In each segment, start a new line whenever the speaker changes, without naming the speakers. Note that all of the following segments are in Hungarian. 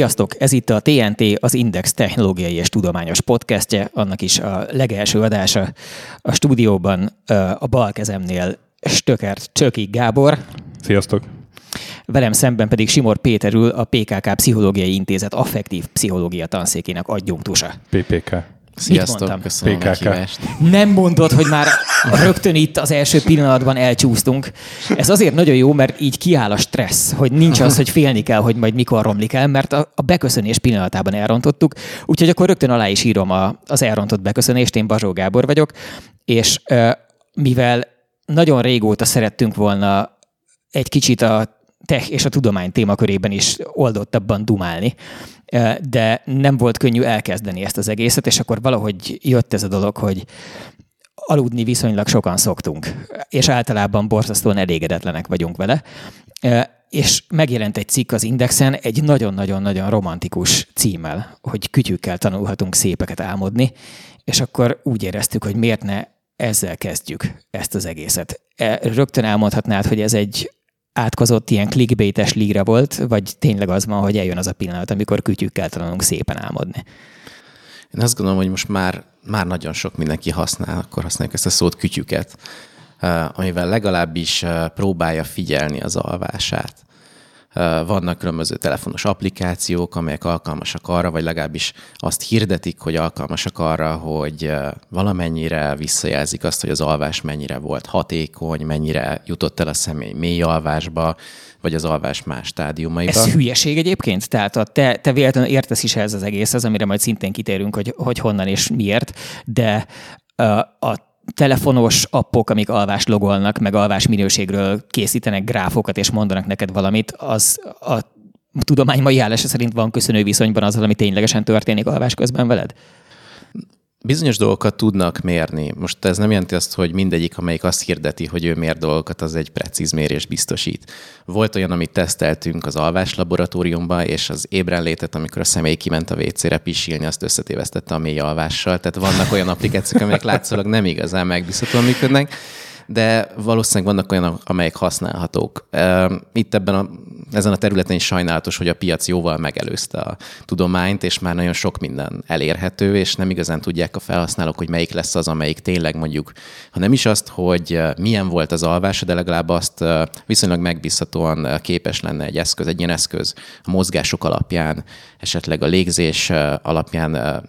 Sziasztok! Ez itt a TNT, az Index technológiai és tudományos podcastje, annak is a legelső adása. A stúdióban a bal kezemnél Stökert Csöki Gábor.
Sziasztok!
Velem szemben pedig Simor Péter ül, a PKK Pszichológiai Intézet affektív pszichológia tanszékének adjunktusa.
PPK.
Sziasztok, köszönöm PKK. a
Nem mondod, hogy már rögtön itt az első pillanatban elcsúsztunk. Ez azért nagyon jó, mert így kiáll a stressz, hogy nincs az, hogy félni kell, hogy majd mikor romlik el, mert a, a beköszönés pillanatában elrontottuk, úgyhogy akkor rögtön alá is írom a, az elrontott beköszönést, én Bazsó Gábor vagyok, és mivel nagyon régóta szerettünk volna egy kicsit a tech és a tudomány témakörében is oldottabban dumálni, de nem volt könnyű elkezdeni ezt az egészet, és akkor valahogy jött ez a dolog, hogy aludni viszonylag sokan szoktunk, és általában borzasztóan elégedetlenek vagyunk vele. És megjelent egy cikk az Indexen egy nagyon-nagyon-nagyon romantikus címmel, hogy kütyükkel tanulhatunk szépeket álmodni, és akkor úgy éreztük, hogy miért ne ezzel kezdjük ezt az egészet. Rögtön elmondhatnád, hogy ez egy átkozott ilyen clickbaites líra volt, vagy tényleg az van, hogy eljön az a pillanat, amikor kütyükkel tanulunk szépen álmodni?
Én azt gondolom, hogy most már, már nagyon sok mindenki használ, akkor használjuk ezt a szót kütyüket, amivel legalábbis próbálja figyelni az alvását. Vannak különböző telefonos applikációk, amelyek alkalmasak arra, vagy legalábbis azt hirdetik, hogy alkalmasak arra, hogy valamennyire visszajelzik azt, hogy az alvás mennyire volt hatékony, mennyire jutott el a személy mély alvásba, vagy az alvás más stádiumaiba.
Ez hülyeség egyébként? Tehát a te, te véletlenül értesz is ez az egészhez, amire majd szintén kitérünk, hogy, hogy honnan és miért, de a telefonos appok, amik alvás logolnak, meg alvás minőségről készítenek gráfokat, és mondanak neked valamit, az a tudomány mai állása szerint van köszönő viszonyban azzal, ami ténylegesen történik alvás közben veled?
Bizonyos dolgokat tudnak mérni. Most ez nem jelenti azt, hogy mindegyik, amelyik azt hirdeti, hogy ő mér dolgokat, az egy precíz mérés biztosít. Volt olyan, amit teszteltünk az alvás laboratóriumban, és az ébrenlétet, amikor a személy kiment a WC-re pisilni, azt összetévesztette a mély alvással. Tehát vannak olyan applikációk, amelyek látszólag nem igazán megbízhatóan működnek de valószínűleg vannak olyanok, amelyek használhatók. Itt ebben a, ezen a területen is sajnálatos, hogy a piac jóval megelőzte a tudományt, és már nagyon sok minden elérhető, és nem igazán tudják a felhasználók, hogy melyik lesz az, amelyik tényleg mondjuk, ha nem is azt, hogy milyen volt az alvás, de legalább azt viszonylag megbízhatóan képes lenne egy eszköz, egy ilyen eszköz a mozgások alapján, esetleg a légzés alapján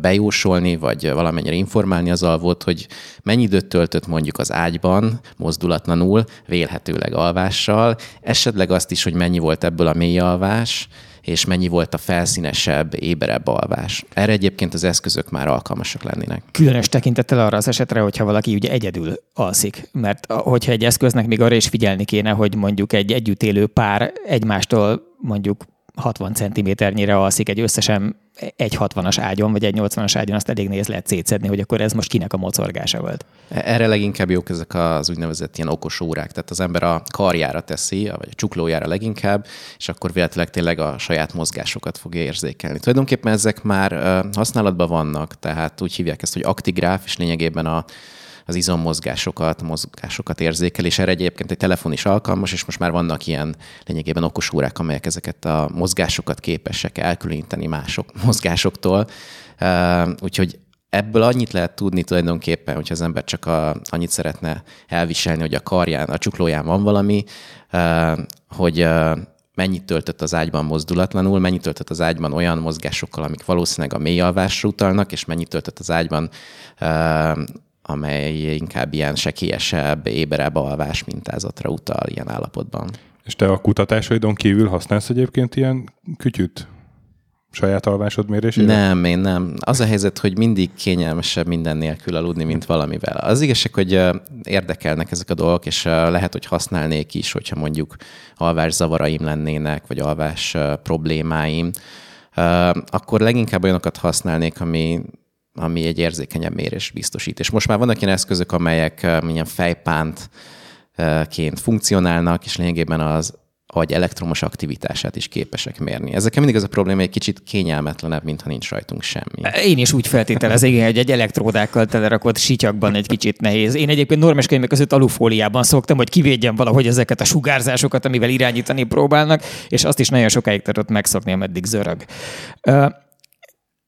bejósolni, vagy valamennyire informálni az alvót, hogy mennyi időt töltött mondjuk az ágyban, mozdulatlanul, vélhetőleg alvással, esetleg azt is, hogy mennyi volt ebből a mély alvás, és mennyi volt a felszínesebb, éberebb alvás. Erre egyébként az eszközök már alkalmasak lennének.
Különös tekintettel arra az esetre, hogyha valaki ugye egyedül alszik, mert hogyha egy eszköznek még arra is figyelni kéne, hogy mondjuk egy együtt élő pár egymástól mondjuk 60 cm-nyire alszik egy összesen egy 60-as ágyon, vagy egy 80-as ágyon, azt elég néz lehet szétszedni, hogy akkor ez most kinek a mocorgása volt.
Erre leginkább jók ezek az úgynevezett ilyen okos órák. Tehát az ember a karjára teszi, vagy a csuklójára leginkább, és akkor véletlenül tényleg a saját mozgásokat fogja érzékelni. Tulajdonképpen ezek már használatban vannak, tehát úgy hívják ezt, hogy aktigráf, és lényegében a az izommozgásokat, mozgásokat érzékel, és erre egyébként egy telefon is alkalmas, és most már vannak ilyen lényegében okos órák, amelyek ezeket a mozgásokat képesek elkülöníteni mások mozgásoktól. Úgyhogy ebből annyit lehet tudni tulajdonképpen, hogyha az ember csak a, annyit szeretne elviselni, hogy a karján, a csuklóján van valami, hogy mennyit töltött az ágyban mozdulatlanul, mennyit töltött az ágyban olyan mozgásokkal, amik valószínűleg a mély alvásra utalnak, és mennyit töltött az ágyban amely inkább ilyen sekélyesebb, éberebb alvás mintázatra utal ilyen állapotban.
És te a kutatásaidon kívül használsz egyébként ilyen kütyüt? saját alvásod mérésére?
Nem, én nem. Az a helyzet, hogy mindig kényelmesebb minden nélkül aludni, mint valamivel. Az igazság, hogy érdekelnek ezek a dolgok, és lehet, hogy használnék is, hogyha mondjuk alvás zavaraim lennének, vagy alvás problémáim, akkor leginkább olyanokat használnék, ami ami egy érzékenyebb mérés biztosít. És most már vannak ilyen eszközök, amelyek milyen fejpántként funkcionálnak, és lényegében az agy elektromos aktivitását is képesek mérni. Ezekkel mindig az a probléma, egy kicsit kényelmetlenebb, mintha nincs rajtunk semmi.
Én is úgy feltételezem, igen, hogy egy elektródákkal telerakott sityakban egy kicsit nehéz. Én egyébként normális könyvek között alufóliában szoktam, hogy kivédjem valahogy ezeket a sugárzásokat, amivel irányítani próbálnak, és azt is nagyon sokáig tartott megszokni, ameddig zörög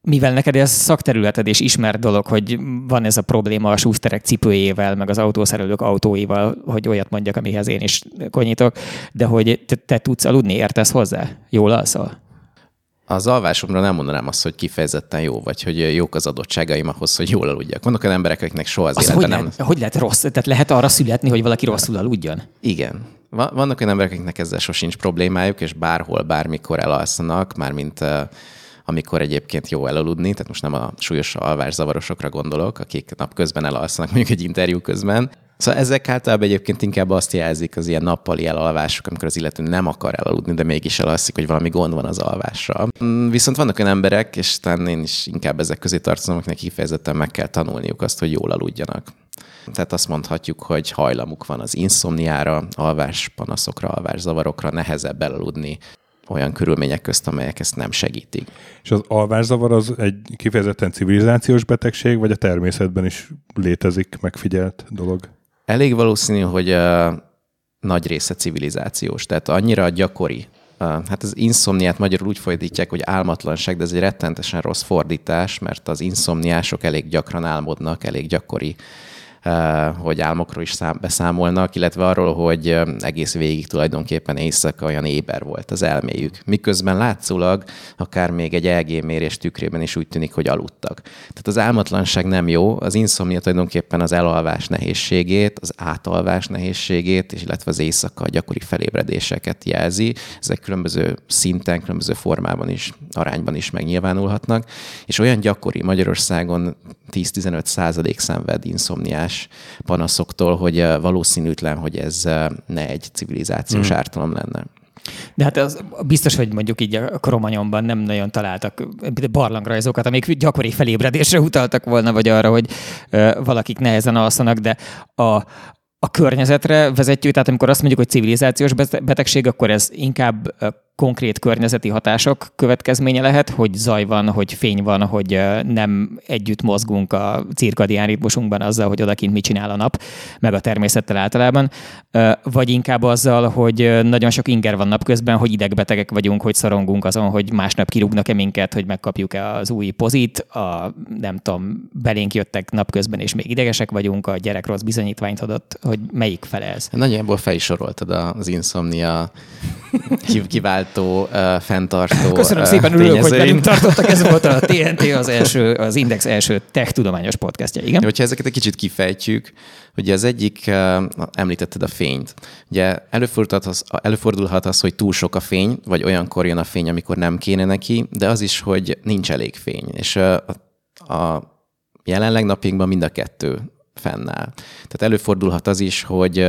mivel neked ez szakterületed és ismert dolog, hogy van ez a probléma a súszterek cipőjével, meg az autószerelők autóival, hogy olyat mondjak, amihez én is konyítok, de hogy te, te tudsz aludni, értesz hozzá? Jól alszol?
Az alvásomra nem mondanám azt, hogy kifejezetten jó, vagy hogy jók az adottságaim ahhoz, hogy jól aludjak. Vannak olyan emberek, akiknek soha az, az életben
hogy
nem...
Lehet, hogy lehet rossz? Tehát lehet arra születni, hogy valaki rosszul aludjon?
Igen. Vannak olyan emberek, akiknek ezzel sosincs problémájuk, és bárhol, bármikor elalszanak, mármint amikor egyébként jó elaludni, tehát most nem a súlyos alvászavarosokra gondolok, akik napközben elalszanak mondjuk egy interjú közben. Szóval ezek általában egyébként inkább azt jelzik az ilyen nappali elalvások, amikor az illető nem akar elaludni, de mégis elalszik, hogy valami gond van az alvással. Mm, viszont vannak olyan emberek, és talán én is inkább ezek közé tartozom, akiknek kifejezetten meg kell tanulniuk azt, hogy jól aludjanak. Tehát azt mondhatjuk, hogy hajlamuk van az inszomniára, alváspanaszokra, alvászavarokra, nehezebb elaludni, olyan körülmények közt, amelyek ezt nem segítik.
És az alvászavar az egy kifejezetten civilizációs betegség, vagy a természetben is létezik megfigyelt dolog?
Elég valószínű, hogy a nagy része civilizációs, tehát annyira gyakori. Hát az inszomniát magyarul úgy fordítják, hogy álmatlanság, de ez egy rettentesen rossz fordítás, mert az inszomniások elég gyakran álmodnak, elég gyakori hogy álmokról is szám, beszámolnak, illetve arról, hogy eh, egész végig tulajdonképpen éjszaka olyan éber volt az elméjük. Miközben látszólag akár még egy EG mérés tükrében is úgy tűnik, hogy aludtak. Tehát az álmatlanság nem jó, az inszomnia tulajdonképpen az elalvás nehézségét, az átalvás nehézségét, és illetve az éjszaka gyakori felébredéseket jelzi. Ezek különböző szinten, különböző formában is, arányban is megnyilvánulhatnak, és olyan gyakori Magyarországon 10-15 százalék szenved inszomniás más panaszoktól, hogy valószínűtlen, hogy ez ne egy civilizációs mm. ártalom lenne.
De hát az biztos, hogy mondjuk így a kromanyomban nem nagyon találtak barlangrajzokat, amik gyakori felébredésre utaltak volna, vagy arra, hogy valakik nehezen alszanak, de a, a környezetre vezetjük, tehát amikor azt mondjuk, hogy civilizációs betegség, akkor ez inkább konkrét környezeti hatások következménye lehet, hogy zaj van, hogy fény van, hogy nem együtt mozgunk a cirkadián ritmusunkban azzal, hogy odakint mit csinál a nap, meg a természettel általában, vagy inkább azzal, hogy nagyon sok inger van napközben, hogy idegbetegek vagyunk, hogy szorongunk azon, hogy másnap kirúgnak-e minket, hogy megkapjuk-e az új pozit, a nem tudom, belénk jöttek napközben, és még idegesek vagyunk, a gyerek rossz bizonyítványt adott, hogy melyik fele ez.
Nagyjából fel is soroltad az insomnia kivált uh, fenntartó
Köszönöm szépen, örülök, hogy velünk tartottak. Ez volt a TNT, az, első, az Index első tech tudományos podcastja. Igen?
Hogyha ezeket egy kicsit kifejtjük, ugye az egyik, említetted a fényt. Ugye előfordulhat az, előfordulhat az, hogy túl sok a fény, vagy olyankor jön a fény, amikor nem kéne neki, de az is, hogy nincs elég fény. És uh, a jelenleg napjainkban mind a kettő fennáll. Tehát előfordulhat az is, hogy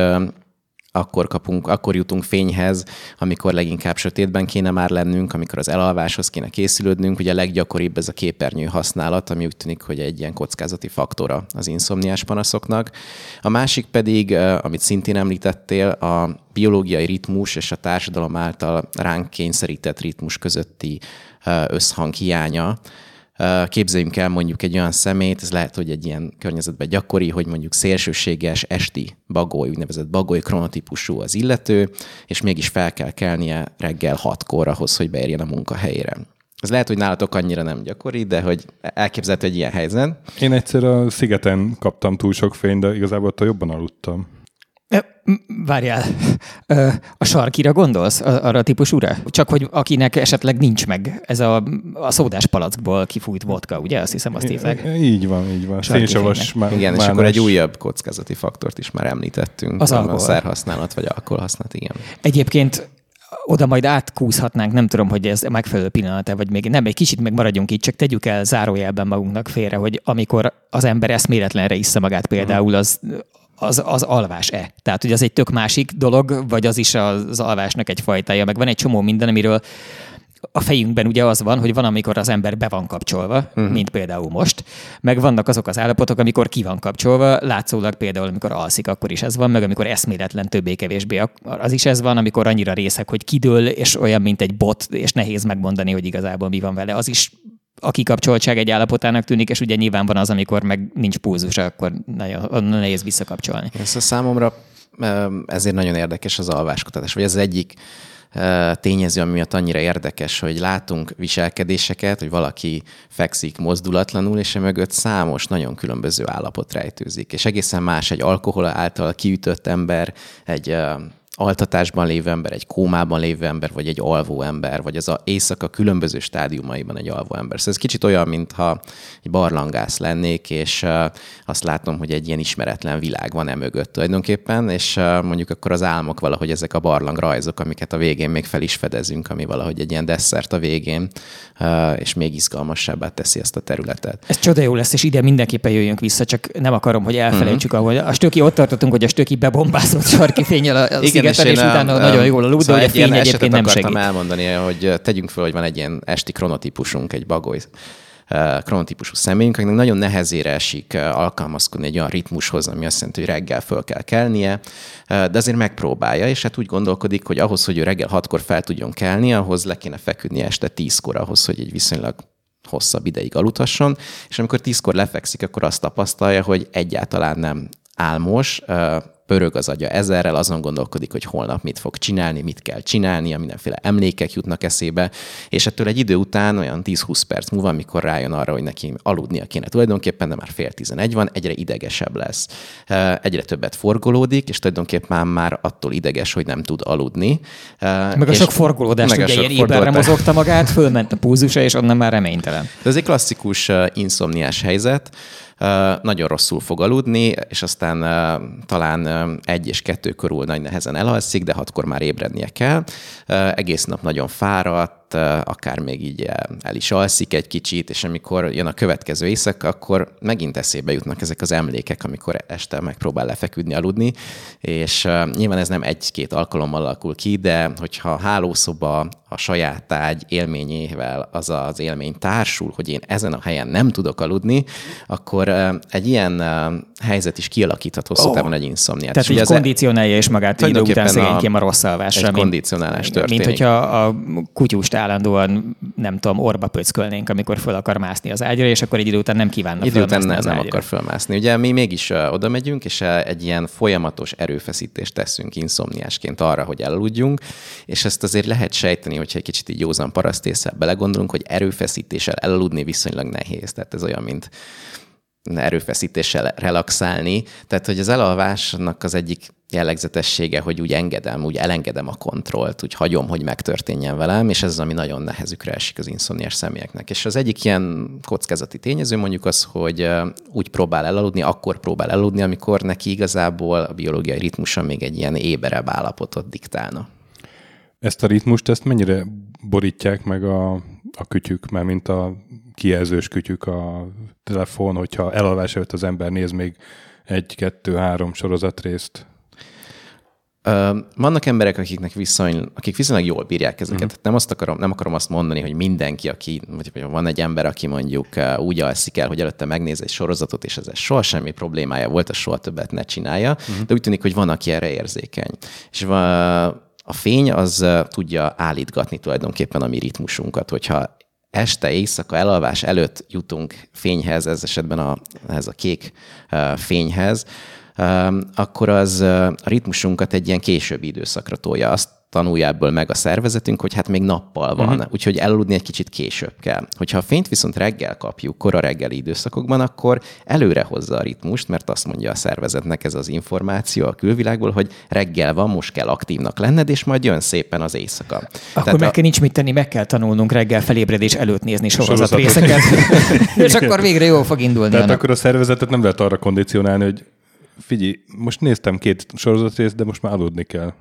akkor kapunk, akkor jutunk fényhez, amikor leginkább sötétben kéne már lennünk, amikor az elalváshoz kéne készülődnünk. Ugye a leggyakoribb ez a képernyő használat, ami úgy tűnik, hogy egy ilyen kockázati faktora az inszomniás panaszoknak. A másik pedig, amit szintén említettél, a biológiai ritmus és a társadalom által ránk kényszerített ritmus közötti összhang hiánya, Képzeljünk el mondjuk egy olyan szemét, ez lehet, hogy egy ilyen környezetben gyakori, hogy mondjuk szélsőséges esti bagoly, úgynevezett bagoly kronotípusú az illető, és mégis fel kell kelnie reggel hatkor ahhoz, hogy beérjen a munkahelyére. Ez lehet, hogy nálatok annyira nem gyakori, de hogy elképzelhető egy ilyen helyzet.
Én egyszer a szigeten kaptam túl sok fényt, de igazából ott jobban aludtam.
Várjál, a sarkira gondolsz, arra a típusúra? Csak hogy akinek esetleg nincs meg ez a, a szódás palackból kifújt vodka, ugye? Azt hiszem, azt hívják.
Így van, így van. Szénsavas
már, Igen, és akkor egy újabb kockázati faktort is már említettünk. Az alkohol. A szerhasználat vagy alkoholhasználat, igen.
Egyébként oda majd átkúzhatnánk, nem tudom, hogy ez megfelelő pillanat vagy még nem, egy kicsit meg maradjunk itt, csak tegyük el zárójelben magunknak félre, hogy amikor az ember eszméletlenre iszza magát például, az az, az alvás-e. Tehát, hogy az egy tök másik dolog, vagy az is az alvásnak egy fajtája, meg van egy csomó minden, amiről a fejünkben ugye az van, hogy van, amikor az ember be van kapcsolva, uh-huh. mint például most, meg vannak azok az állapotok, amikor ki van kapcsolva, látszólag például, amikor alszik, akkor is ez van, meg amikor eszméletlen többé-kevésbé, az is ez van, amikor annyira részek, hogy kidől, és olyan, mint egy bot, és nehéz megmondani, hogy igazából mi van vele. Az is a kikapcsoltság egy állapotának tűnik, és ugye nyilván van az, amikor meg nincs pulzus, akkor nagyon, nehéz visszakapcsolni.
Ez a számomra ezért nagyon érdekes az alváskutatás, vagy ez egyik tényező, ami miatt annyira érdekes, hogy látunk viselkedéseket, hogy valaki fekszik mozdulatlanul, és mögött számos, nagyon különböző állapot rejtőzik. És egészen más egy alkohol által kiütött ember, egy altatásban lévő ember, egy kómában lévő ember, vagy egy alvó ember, vagy az a éjszaka különböző stádiumaiban egy alvó ember. Szóval ez kicsit olyan, mintha egy barlangász lennék, és azt látom, hogy egy ilyen ismeretlen világ van e mögött tulajdonképpen, és mondjuk akkor az álmok valahogy ezek a barlang rajzok, amiket a végén még fel is fedezünk, ami valahogy egy ilyen desszert a végén, és még izgalmasabbá teszi ezt a területet.
Ez csoda jó lesz, és ide mindenképpen jöjjünk vissza, csak nem akarom, hogy elfelejtsük, uh-huh. ahogy a stöki ott tartottunk, hogy a stöki bebombázott sarki fényel a, a És, és utána um, nagyon jól alud, szóval de hogy a fény egyébként nem segít.
elmondani, hogy tegyünk fel, hogy van egy ilyen esti kronotípusunk, egy bagoly kronotípusú személyünk, akinek nagyon nehezére esik alkalmazkodni egy olyan ritmushoz, ami azt jelenti, hogy reggel föl kell kelnie, de azért megpróbálja, és hát úgy gondolkodik, hogy ahhoz, hogy ő reggel hatkor fel tudjon kelni, ahhoz le kéne feküdni este tízkor, ahhoz, hogy egy viszonylag hosszabb ideig aludhasson, és amikor tízkor lefekszik, akkor azt tapasztalja, hogy egyáltalán nem álmos, pörög az agya ezerrel, azon gondolkodik, hogy holnap mit fog csinálni, mit kell csinálnia, mindenféle emlékek jutnak eszébe, és ettől egy idő után, olyan 10-20 perc múlva, amikor rájön arra, hogy neki aludnia kéne tulajdonképpen, de már fél tizenegy van, egyre idegesebb lesz. Egyre többet forgolódik, és tulajdonképpen már attól ideges, hogy nem tud aludni.
Meg a sok forgolódás, ugye ilyen éberre mozogta magát, fölment a púzusa, és onnan már reménytelen.
Ez egy klasszikus inszomniás helyzet, nagyon rosszul fog aludni, és aztán talán egy és kettő körül nagy nehezen elalszik, de hatkor már ébrednie kell. Egész nap nagyon fáradt, akár még így el is alszik egy kicsit, és amikor jön a következő éjszaka, akkor megint eszébe jutnak ezek az emlékek, amikor este megpróbál lefeküdni, aludni, és nyilván ez nem egy-két alkalommal alakul ki, de hogyha a hálószoba a saját tágy élményével az az élmény társul, hogy én ezen a helyen nem tudok aludni, akkor egy ilyen helyzet is kialakíthat hosszú oh. távon egy inszomniát.
Tehát így kondicionálja is magát idő után szegényként a rossz alvásra.
Egy kondicionálás történik.
Mint hogyha a kutyust állandóan, nem tudom, orba pöckölnénk, amikor föl akar mászni az ágyra, és akkor egy idő után nem kívánna
Idő után nem, nem akar fölmászni. Ugye mi mégis oda megyünk, és egy ilyen folyamatos erőfeszítést teszünk inszomniásként arra, hogy elaludjunk, és ezt azért lehet sejteni, hogyha egy kicsit így józan parasztéssel belegondolunk, hogy erőfeszítéssel elaludni viszonylag nehéz. Tehát ez olyan, mint erőfeszítéssel relaxálni. Tehát, hogy az elalvásnak az egyik jellegzetessége, hogy úgy engedem, úgy elengedem a kontrollt, úgy hagyom, hogy megtörténjen velem, és ez az, ami nagyon nehezükre esik az inszomniás személyeknek. És az egyik ilyen kockázati tényező mondjuk az, hogy úgy próbál elaludni, akkor próbál elaludni, amikor neki igazából a biológiai ritmusa még egy ilyen éberebb állapotot diktálna.
Ezt a ritmust, ezt mennyire borítják meg a, a kütyük, mert mint a kijelzős kütyük a telefon, hogyha elalvás előtt az ember néz még egy, kettő, három sorozatrészt,
vannak emberek, akiknek viszony, akik viszonylag jól bírják ezeket. Uh-huh. Nem, azt akarom, nem akarom azt mondani, hogy mindenki, aki, vagy van egy ember, aki mondjuk úgy alszik el, hogy előtte megnéz egy sorozatot, és ez soha semmi problémája volt, a soha többet ne csinálja, uh-huh. de úgy tűnik, hogy van, aki erre érzékeny. És a fény az tudja állítgatni tulajdonképpen a mi ritmusunkat, hogyha este, éjszaka, elalvás előtt jutunk fényhez, ez esetben a, ez a kék fényhez, akkor az a ritmusunkat egy ilyen későbbi időszakra tolja. Azt tanulja ebből meg a szervezetünk, hogy hát még nappal van, uh-huh. úgyhogy elaludni egy kicsit később kell. Hogyha a fényt viszont reggel kapjuk, kora reggeli időszakokban, akkor előre hozza a ritmust, mert azt mondja a szervezetnek ez az információ a külvilágból, hogy reggel van, most kell aktívnak lenned, és majd jön szépen az éjszaka. Akkor
Tehát meg a... kell nincs mit tenni, meg kell tanulnunk reggel felébredés előtt nézni sorozat részeket, és akkor végre jól fog indulni.
Tehát akkor a szervezetet nem lehet arra kondicionálni, hogy figyelj, most néztem két sorozatrészt, de most már aludni kell.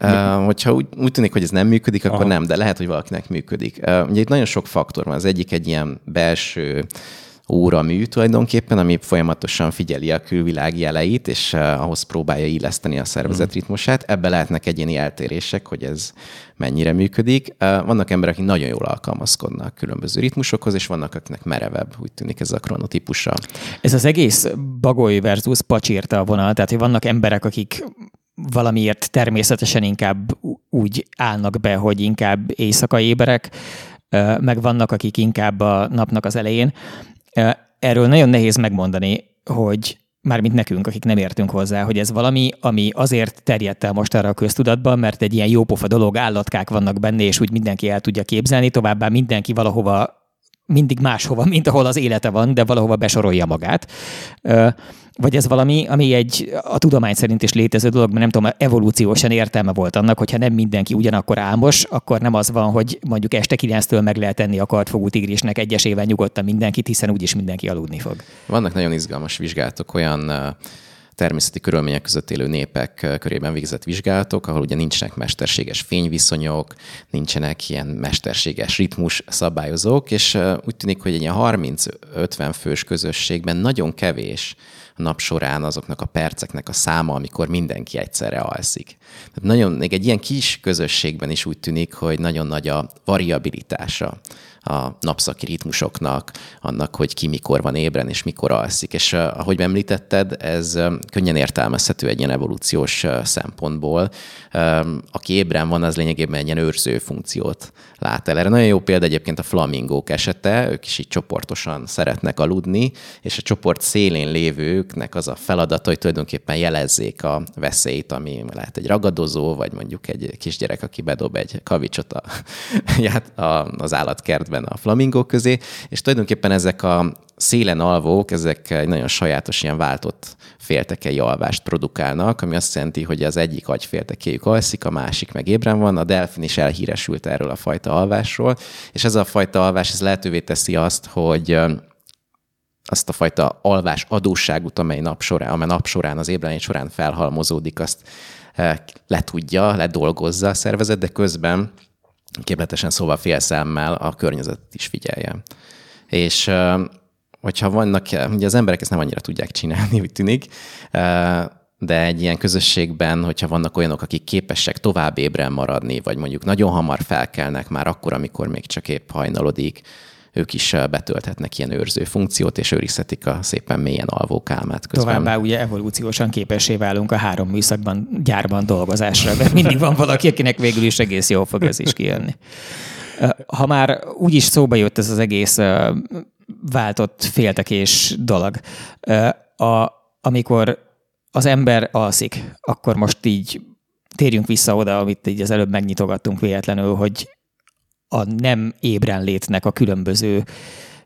Uh, hogyha úgy, úgy tűnik, hogy ez nem működik, akkor Aha. nem, de lehet, hogy valakinek működik. Uh, ugye itt nagyon sok faktor van. Az egyik egy ilyen belső óra mű tulajdonképpen, ami folyamatosan figyeli a külvilág jeleit, és uh, ahhoz próbálja illeszteni a szervezet hmm. ritmusát. Ebbe lehetnek egyéni eltérések, hogy ez mennyire működik. Uh, vannak emberek, akik nagyon jól alkalmazkodnak különböző ritmusokhoz, és vannak, akiknek merevebb, úgy tűnik ez a kronotípusa.
Ez az egész bagoly versus pacsírta a vonal, tehát hogy vannak emberek, akik valamiért természetesen inkább úgy állnak be, hogy inkább éjszakai éberek, meg vannak, akik inkább a napnak az elején. Erről nagyon nehéz megmondani, hogy mármint nekünk, akik nem értünk hozzá, hogy ez valami, ami azért terjedt el most arra a köztudatban, mert egy ilyen jópofa dolog, állatkák vannak benne, és úgy mindenki el tudja képzelni, továbbá mindenki valahova mindig máshova, mint ahol az élete van, de valahova besorolja magát. Vagy ez valami, ami egy a tudomány szerint is létező dolog, mert nem tudom, evolúciósan értelme volt annak, hogyha nem mindenki ugyanakkor álmos, akkor nem az van, hogy mondjuk este 9-től meg lehet tenni a kartfogú tigrisnek egyesével nyugodtan mindenkit, hiszen úgyis mindenki aludni fog.
Vannak nagyon izgalmas vizsgálatok, olyan természeti körülmények között élő népek körében végzett vizsgálatok, ahol ugye nincsenek mesterséges fényviszonyok, nincsenek ilyen mesterséges ritmus szabályozók, és úgy tűnik, hogy egy ilyen 30-50 fős közösségben nagyon kevés nap során azoknak a perceknek a száma, amikor mindenki egyszerre alszik. Tehát nagyon, még egy ilyen kis közösségben is úgy tűnik, hogy nagyon nagy a variabilitása a napszaki ritmusoknak, annak, hogy ki mikor van ébren és mikor alszik. És ahogy említetted, ez könnyen értelmezhető egy ilyen evolúciós szempontból. Aki ébren van, az lényegében egy ilyen őrző funkciót lát el. Erre nagyon jó példa egyébként a flamingók esete, ők is így csoportosan szeretnek aludni, és a csoport szélén lévőknek az a feladata, hogy tulajdonképpen jelezzék a veszélyt, ami lehet egy ragadozó, vagy mondjuk egy kisgyerek, aki bedob egy kavicsot a, az állatkertben a flamingók közé, és tulajdonképpen ezek a szélen alvók, ezek egy nagyon sajátos ilyen váltott féltekei alvást produkálnak, ami azt jelenti, hogy az egyik agyféltekéjük alszik, a másik meg ébren van. A delfin is elhíresült erről a fajta alvásról, és ez a fajta alvás ez lehetővé teszi azt, hogy azt a fajta alvás adósságot, amely nap során, amely nap során, az ébrenlét során felhalmozódik, azt letudja, ledolgozza a szervezet, de közben képletesen szóval félszemmel a környezet is figyelje. És hogyha vannak, ugye az emberek ezt nem annyira tudják csinálni, úgy tűnik, de egy ilyen közösségben, hogyha vannak olyanok, akik képesek tovább ébren maradni, vagy mondjuk nagyon hamar felkelnek már akkor, amikor még csak épp hajnalodik, ők is betölthetnek ilyen őrző funkciót, és őrizhetik a szépen mélyen alvó kálmát
közben. Továbbá ugye evolúciósan képessé válunk a három műszakban, gyárban dolgozásra, mert mindig van valaki, akinek végül is egész jól fog ez is kijönni. Ha már úgyis szóba jött ez az egész váltott féltekés dolog, a, amikor az ember alszik, akkor most így térjünk vissza oda, amit így az előbb megnyitogattunk véletlenül, hogy a nem ébren létnek a különböző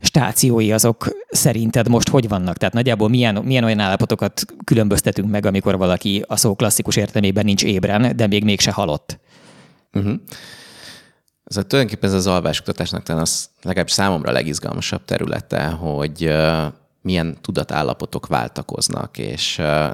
stációi azok szerinted most hogy vannak? Tehát nagyjából milyen, milyen olyan állapotokat különböztetünk meg, amikor valaki a szó klasszikus értelmében nincs ébren, de még mégse halott? Uh-huh.
Ez a, tulajdonképpen ez az alváskutatásnak talán az legalábbis számomra a legizgalmasabb területe, hogy uh, milyen tudatállapotok váltakoznak, és uh,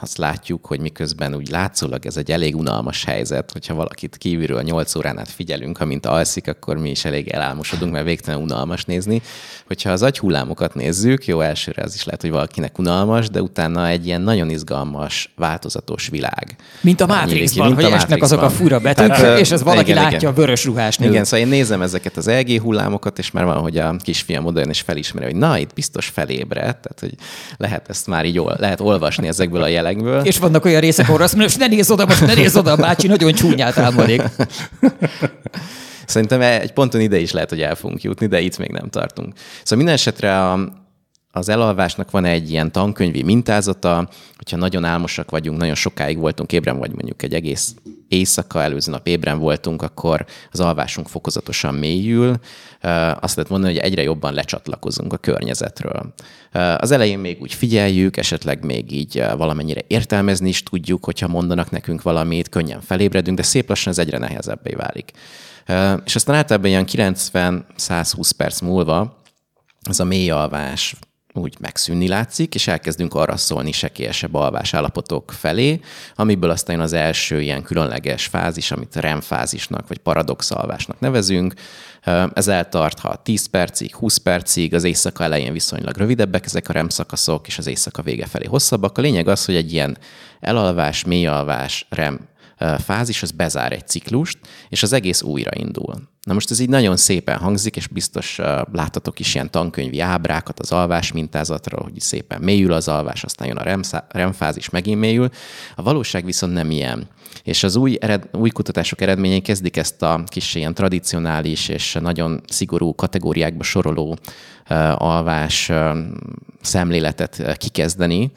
azt látjuk, hogy miközben úgy látszólag ez egy elég unalmas helyzet, hogyha valakit kívülről 8 órán át figyelünk, amint alszik, akkor mi is elég elálmosodunk, mert végtelen unalmas nézni. Hogyha az agyhullámokat nézzük, jó, elsőre az is lehet, hogy valakinek unalmas, de utána egy ilyen nagyon izgalmas, változatos világ.
Mint a Matrixban, hogy a esnek azok a fura betűk, hát, és ez valaki igen, látja igen. a vörös ruhás nő.
Igen, szóval én nézem ezeket az LG hullámokat, és már van, hogy a kisfiam oda és felismeri, hogy na, itt biztos felébredt, tehát hogy lehet ezt már így lehet olvasni ezekből a jelekből.
És vannak olyan részek, ahol azt mondja, most ne nézz oda, most ne nézz oda, a bácsi nagyon csúnyát álmodik.
Szerintem egy ponton ide is lehet, hogy el fogunk jutni, de itt még nem tartunk. Szóval minden esetre a, az elalvásnak van egy ilyen tankönyvi mintázata, hogyha nagyon álmosak vagyunk, nagyon sokáig voltunk ébren, vagy mondjuk egy egész éjszaka, előző nap ébren voltunk, akkor az alvásunk fokozatosan mélyül. Azt lehet mondani, hogy egyre jobban lecsatlakozunk a környezetről. Az elején még úgy figyeljük, esetleg még így valamennyire értelmezni is tudjuk, hogyha mondanak nekünk valamit, könnyen felébredünk, de szép lassan ez egyre nehezebbé válik. És aztán általában ilyen 90-120 perc múlva ez a mély alvás úgy megszűnni látszik, és elkezdünk arra szólni sekélyesebb alvásállapotok felé, amiből aztán az első ilyen különleges fázis, amit REM fázisnak, vagy paradox alvásnak nevezünk. Ez eltart, ha 10 percig, 20 percig, az éjszaka elején viszonylag rövidebbek ezek a REM szakaszok, és az éjszaka vége felé hosszabbak. A lényeg az, hogy egy ilyen elalvás, mélyalvás, REM fázis, az bezár egy ciklust, és az egész újraindul. Na most ez így nagyon szépen hangzik, és biztos láttatok is ilyen tankönyvi ábrákat az alvás mintázatra, hogy szépen mélyül az alvás, aztán jön a REM fázis, megint mélyül. A valóság viszont nem ilyen. És az új, ered, új kutatások eredményei kezdik ezt a kis ilyen tradicionális és nagyon szigorú kategóriákba soroló uh, alvás szemléletet kikezdeni,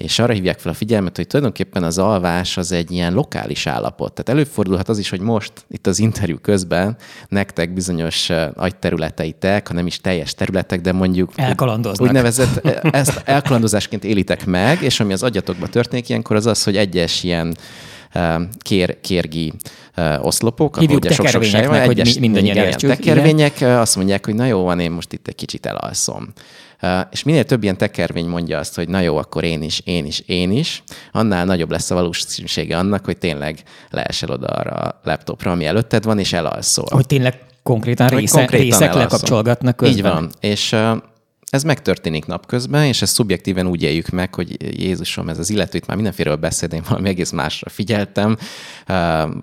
és arra hívják fel a figyelmet, hogy tulajdonképpen az alvás az egy ilyen lokális állapot. Tehát előfordulhat az is, hogy most itt az interjú közben nektek bizonyos agyterületeitek, ha nem is teljes területek, de mondjuk
elkalandoznak.
úgynevezett ezt elkalandozásként élitek meg, és ami az agyatokban történik ilyenkor, az az, hogy egyes ilyen kér, kérgi oszlopok,
Hívjuk ahogy sok-sok van, egyes, hogy mindannyian
igen, tekervények azt mondják, hogy na jó van, én most itt egy kicsit elalszom. És minél több ilyen tekervény mondja azt, hogy na jó, akkor én is, én is, én is, annál nagyobb lesz a valószínűsége annak, hogy tényleg leesel oda arra a laptopra, ami előtted van, és elalszol.
Hogy tényleg konkrétan, része, konkrétan részek elalszol. lekapcsolgatnak közben.
Így van. És ez megtörténik napközben, és ezt szubjektíven úgy éljük meg, hogy Jézusom, ez az illető, itt már mindenféről beszélt, én valami egész másra figyeltem.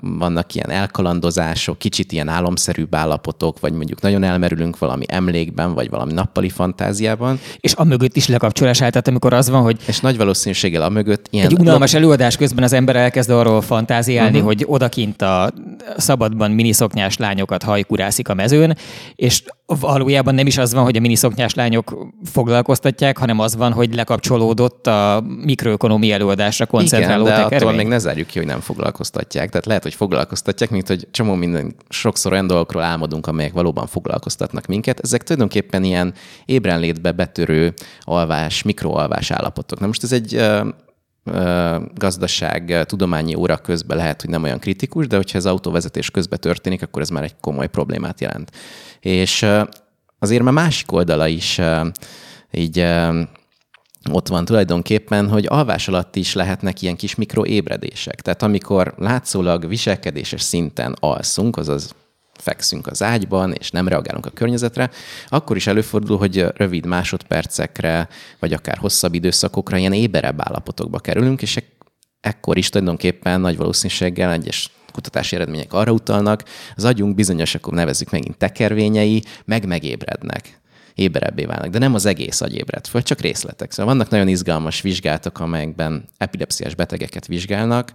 Vannak ilyen elkalandozások, kicsit ilyen álomszerűbb állapotok, vagy mondjuk nagyon elmerülünk valami emlékben, vagy valami nappali fantáziában.
És a mögött is lekapcsolás áll, tehát amikor az van, hogy...
És nagy valószínűséggel a mögött
ilyen... Egy unalmas előadás közben az ember elkezd arról fantáziálni, uh-huh. hogy odakint a szabadban miniszoknyás lányokat hajkurászik a mezőn, és valójában nem is az van, hogy a miniszoknyás lányok foglalkoztatják, hanem az van, hogy lekapcsolódott a mikroökonomi előadásra koncentráló
Igen,
de tekervény.
attól még ne zárjuk ki, hogy nem foglalkoztatják. Tehát lehet, hogy foglalkoztatják, mint hogy csomó minden, sokszor olyan dolgokról álmodunk, amelyek valóban foglalkoztatnak minket. Ezek tulajdonképpen ilyen ébrenlétbe betörő alvás, mikroalvás állapotok. Na most ez egy gazdaság, tudományi óra közben lehet, hogy nem olyan kritikus, de hogyha ez autóvezetés közben történik, akkor ez már egy komoly problémát jelent. És azért már másik oldala is így ott van tulajdonképpen, hogy alvás alatt is lehetnek ilyen kis mikroébredések. Tehát amikor látszólag viselkedéses szinten alszunk, azaz fekszünk az ágyban, és nem reagálunk a környezetre, akkor is előfordul, hogy rövid másodpercekre, vagy akár hosszabb időszakokra ilyen éberebb állapotokba kerülünk, és ekkor is tulajdonképpen nagy valószínűséggel egyes kutatási eredmények arra utalnak, az agyunk bizonyos, akkor nevezzük megint tekervényei, meg megébrednek éberebbé válnak. De nem az egész agy ébred föl, csak részletek. Szóval vannak nagyon izgalmas vizsgálatok, amelyekben epilepsziás betegeket vizsgálnak.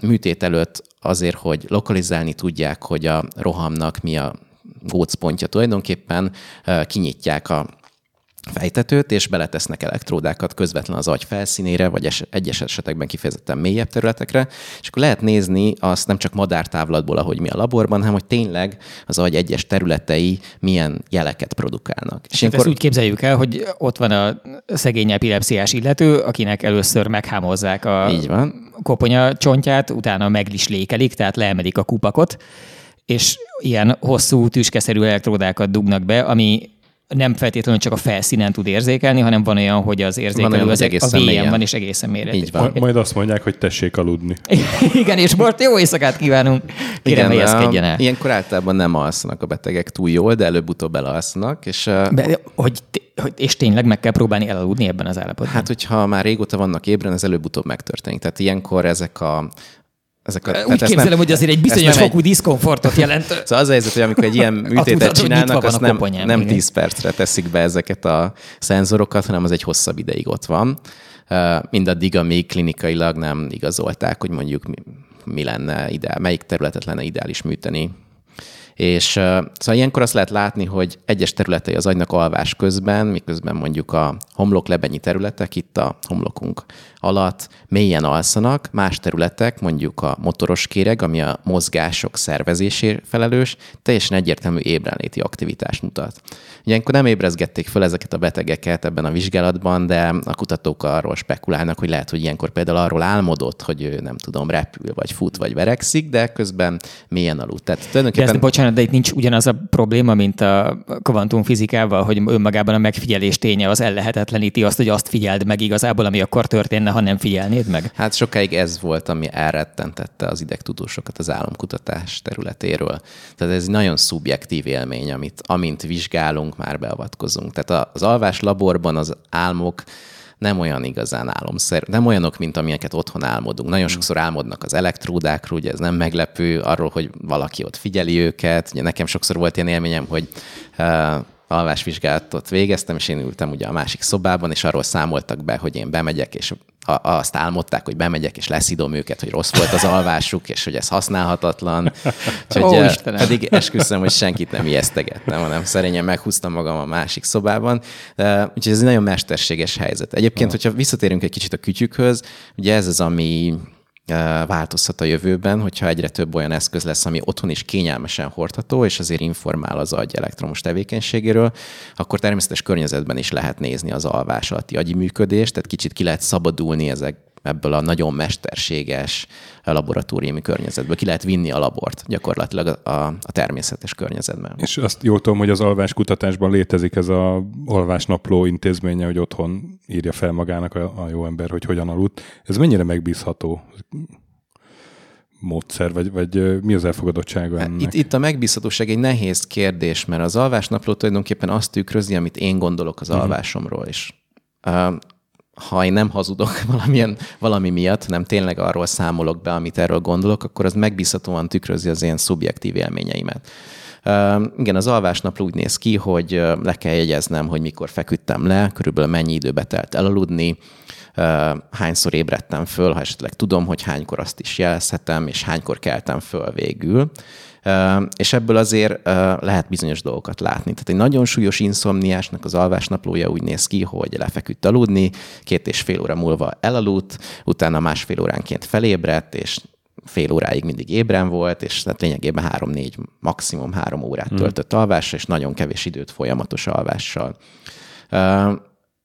Műtét előtt azért, hogy lokalizálni tudják, hogy a rohamnak mi a gócpontja tulajdonképpen, kinyitják a fejtetőt, és beletesznek elektródákat közvetlen az agy felszínére, vagy es- egyes esetekben kifejezetten mélyebb területekre, és akkor lehet nézni azt nem csak madártávlatból, ahogy mi a laborban, hanem hogy tényleg az agy egyes területei milyen jeleket produkálnak.
És akkor... Ezt úgy képzeljük el, hogy ott van a szegény epilepsziás illető, akinek először meghámozzák a Így van. koponya csontját, utána meglislékelik, tehát leemelik a kupakot, és ilyen hosszú tüskeszerű elektródákat dugnak be, ami nem feltétlenül csak a felszínen tud érzékelni, hanem van olyan, hogy az érzékelő van, az, az a véjen van, és egészen méretű.
Így van. Majd azt mondják, hogy tessék aludni.
Igen, és most jó éjszakát kívánunk. Kérem, Igen, helyezkedjen el.
Ilyenkor általában nem alszanak a betegek túl jól, de előbb-utóbb elalszanak. És,
Be, hogy, hogy, és tényleg meg kell próbálni elaludni ebben az állapotban?
Hát, hogyha már régóta vannak ébren, ez előbb-utóbb megtörténik. Tehát ilyenkor ezek a
ezek a, Úgy képzelem, nem, hogy azért egy bizonyos fokú egy... diszkomfortot jelent.
Szóval az a helyzet, hogy amikor egy ilyen műtétet csinálnak, azt nem, nem 10 percre teszik be ezeket a szenzorokat, hanem az egy hosszabb ideig ott van. Mindaddig, amíg klinikailag nem igazolták, hogy mondjuk mi, mi lenne ideál, melyik területet lenne ideális műteni és szóval ilyenkor azt lehet látni, hogy egyes területei az agynak alvás közben, miközben mondjuk a homloklebenyi területek itt a homlokunk alatt mélyen alszanak, más területek, mondjuk a motoros kéreg, ami a mozgások szervezésért felelős, teljesen egyértelmű ébrenléti aktivitást mutat. Ilyenkor nem ébrezgették fel ezeket a betegeket ebben a vizsgálatban, de a kutatók arról spekulálnak, hogy lehet, hogy ilyenkor például arról álmodott, hogy ő nem tudom, repül, vagy fut, vagy verekszik, de közben mélyen aludt.
Tehát tulajdonképpen... De ezt, Bocsánat, de itt nincs ugyanaz a probléma, mint a kvantumfizikával, hogy önmagában a megfigyelés ténye az ellehetetleníti azt, hogy azt figyeld meg igazából, ami akkor történne, ha nem figyelnéd meg?
Hát sokáig ez volt, ami elrettentette az idegtudósokat az álomkutatás területéről. Tehát ez egy nagyon szubjektív élmény, amit amint vizsgálunk, már beavatkozunk. Tehát az alvás laborban az álmok nem olyan igazán álomszer, nem olyanok, mint amilyeneket otthon álmodunk. Nagyon sokszor álmodnak az elektródákról, ugye ez nem meglepő, arról, hogy valaki ott figyeli őket. Ugye nekem sokszor volt ilyen élményem, hogy uh, alvásvizsgálatot végeztem, és én ültem ugye a másik szobában, és arról számoltak be, hogy én bemegyek, és azt álmodták, hogy bemegyek, és leszidom őket, hogy rossz volt az alvásuk, és hogy ez használhatatlan. Úgyhogy Ó, pedig esküszöm, hogy senkit nem ijesztegettem, hanem szerényen meghúztam magam a másik szobában. Úgyhogy ez egy nagyon mesterséges helyzet. Egyébként, hogyha visszatérünk egy kicsit a kütyükhöz, ugye ez az, ami változhat a jövőben, hogyha egyre több olyan eszköz lesz, ami otthon is kényelmesen hordható, és azért informál az agy elektromos tevékenységéről, akkor természetes környezetben is lehet nézni az alvás alatti agyi működést, tehát kicsit ki lehet szabadulni ezek ebből a nagyon mesterséges laboratóriumi környezetből. Ki lehet vinni a labort gyakorlatilag a, a természetes környezetben.
És azt jól tudom, hogy az alváskutatásban létezik ez a alvásnapló intézménye, hogy otthon írja fel magának a, a jó ember, hogy hogyan aludt. Ez mennyire megbízható? módszer, vagy, vagy mi az elfogadottsága hát ennek?
Itt, itt a megbízhatóság egy nehéz kérdés, mert az alvásnapló tulajdonképpen azt tükrözi, amit én gondolok az uh-huh. alvásomról is ha én nem hazudok valamilyen, valami miatt, nem tényleg arról számolok be, amit erről gondolok, akkor az megbízhatóan tükrözi az én szubjektív élményeimet. Uh, igen, az alvásnap úgy néz ki, hogy le kell jegyeznem, hogy mikor feküdtem le, körülbelül mennyi időbe telt elaludni, uh, hányszor ébredtem föl, ha esetleg tudom, hogy hánykor azt is jelezhetem, és hánykor keltem föl végül és ebből azért lehet bizonyos dolgokat látni. Tehát egy nagyon súlyos inszomniásnak az alvásnaplója úgy néz ki, hogy lefeküdt aludni, két és fél óra múlva elaludt, utána másfél óránként felébredt, és fél óráig mindig ébren volt, és tehát lényegében három-négy, maximum három órát hmm. töltött alvásra, és nagyon kevés időt folyamatos alvással.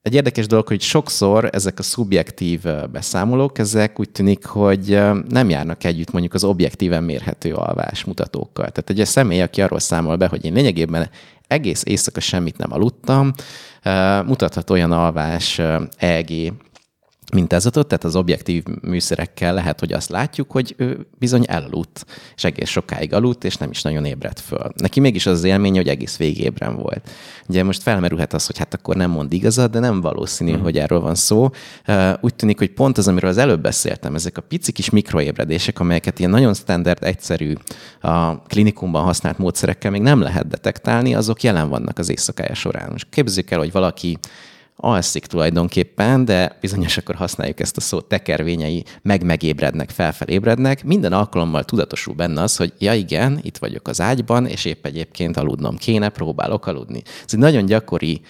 Egy érdekes dolog, hogy sokszor ezek a szubjektív beszámolók, ezek úgy tűnik, hogy nem járnak együtt mondjuk az objektíven mérhető alvás mutatókkal. Tehát egy személy, aki arról számol be, hogy én lényegében egész éjszaka semmit nem aludtam, mutathat olyan alvás EG mintázatot, tehát az objektív műszerekkel lehet, hogy azt látjuk, hogy ő bizony elaludt, és egész sokáig aludt, és nem is nagyon ébredt föl. Neki mégis az az élmény, hogy egész végébren volt. Ugye most felmerülhet az, hogy hát akkor nem mond igazat, de nem valószínű, mm. hogy erről van szó. Úgy tűnik, hogy pont az, amiről az előbb beszéltem, ezek a pici kis mikroébredések, amelyeket ilyen nagyon standard, egyszerű a klinikumban használt módszerekkel még nem lehet detektálni, azok jelen vannak az éjszakája során. Most képzeljük el, hogy valaki alszik tulajdonképpen, de bizonyos akkor használjuk ezt a szót, tekervényei meg megébrednek, felfelébrednek. Minden alkalommal tudatosul benne az, hogy ja igen, itt vagyok az ágyban, és épp egyébként aludnom kéne, próbálok aludni. Ez egy nagyon gyakori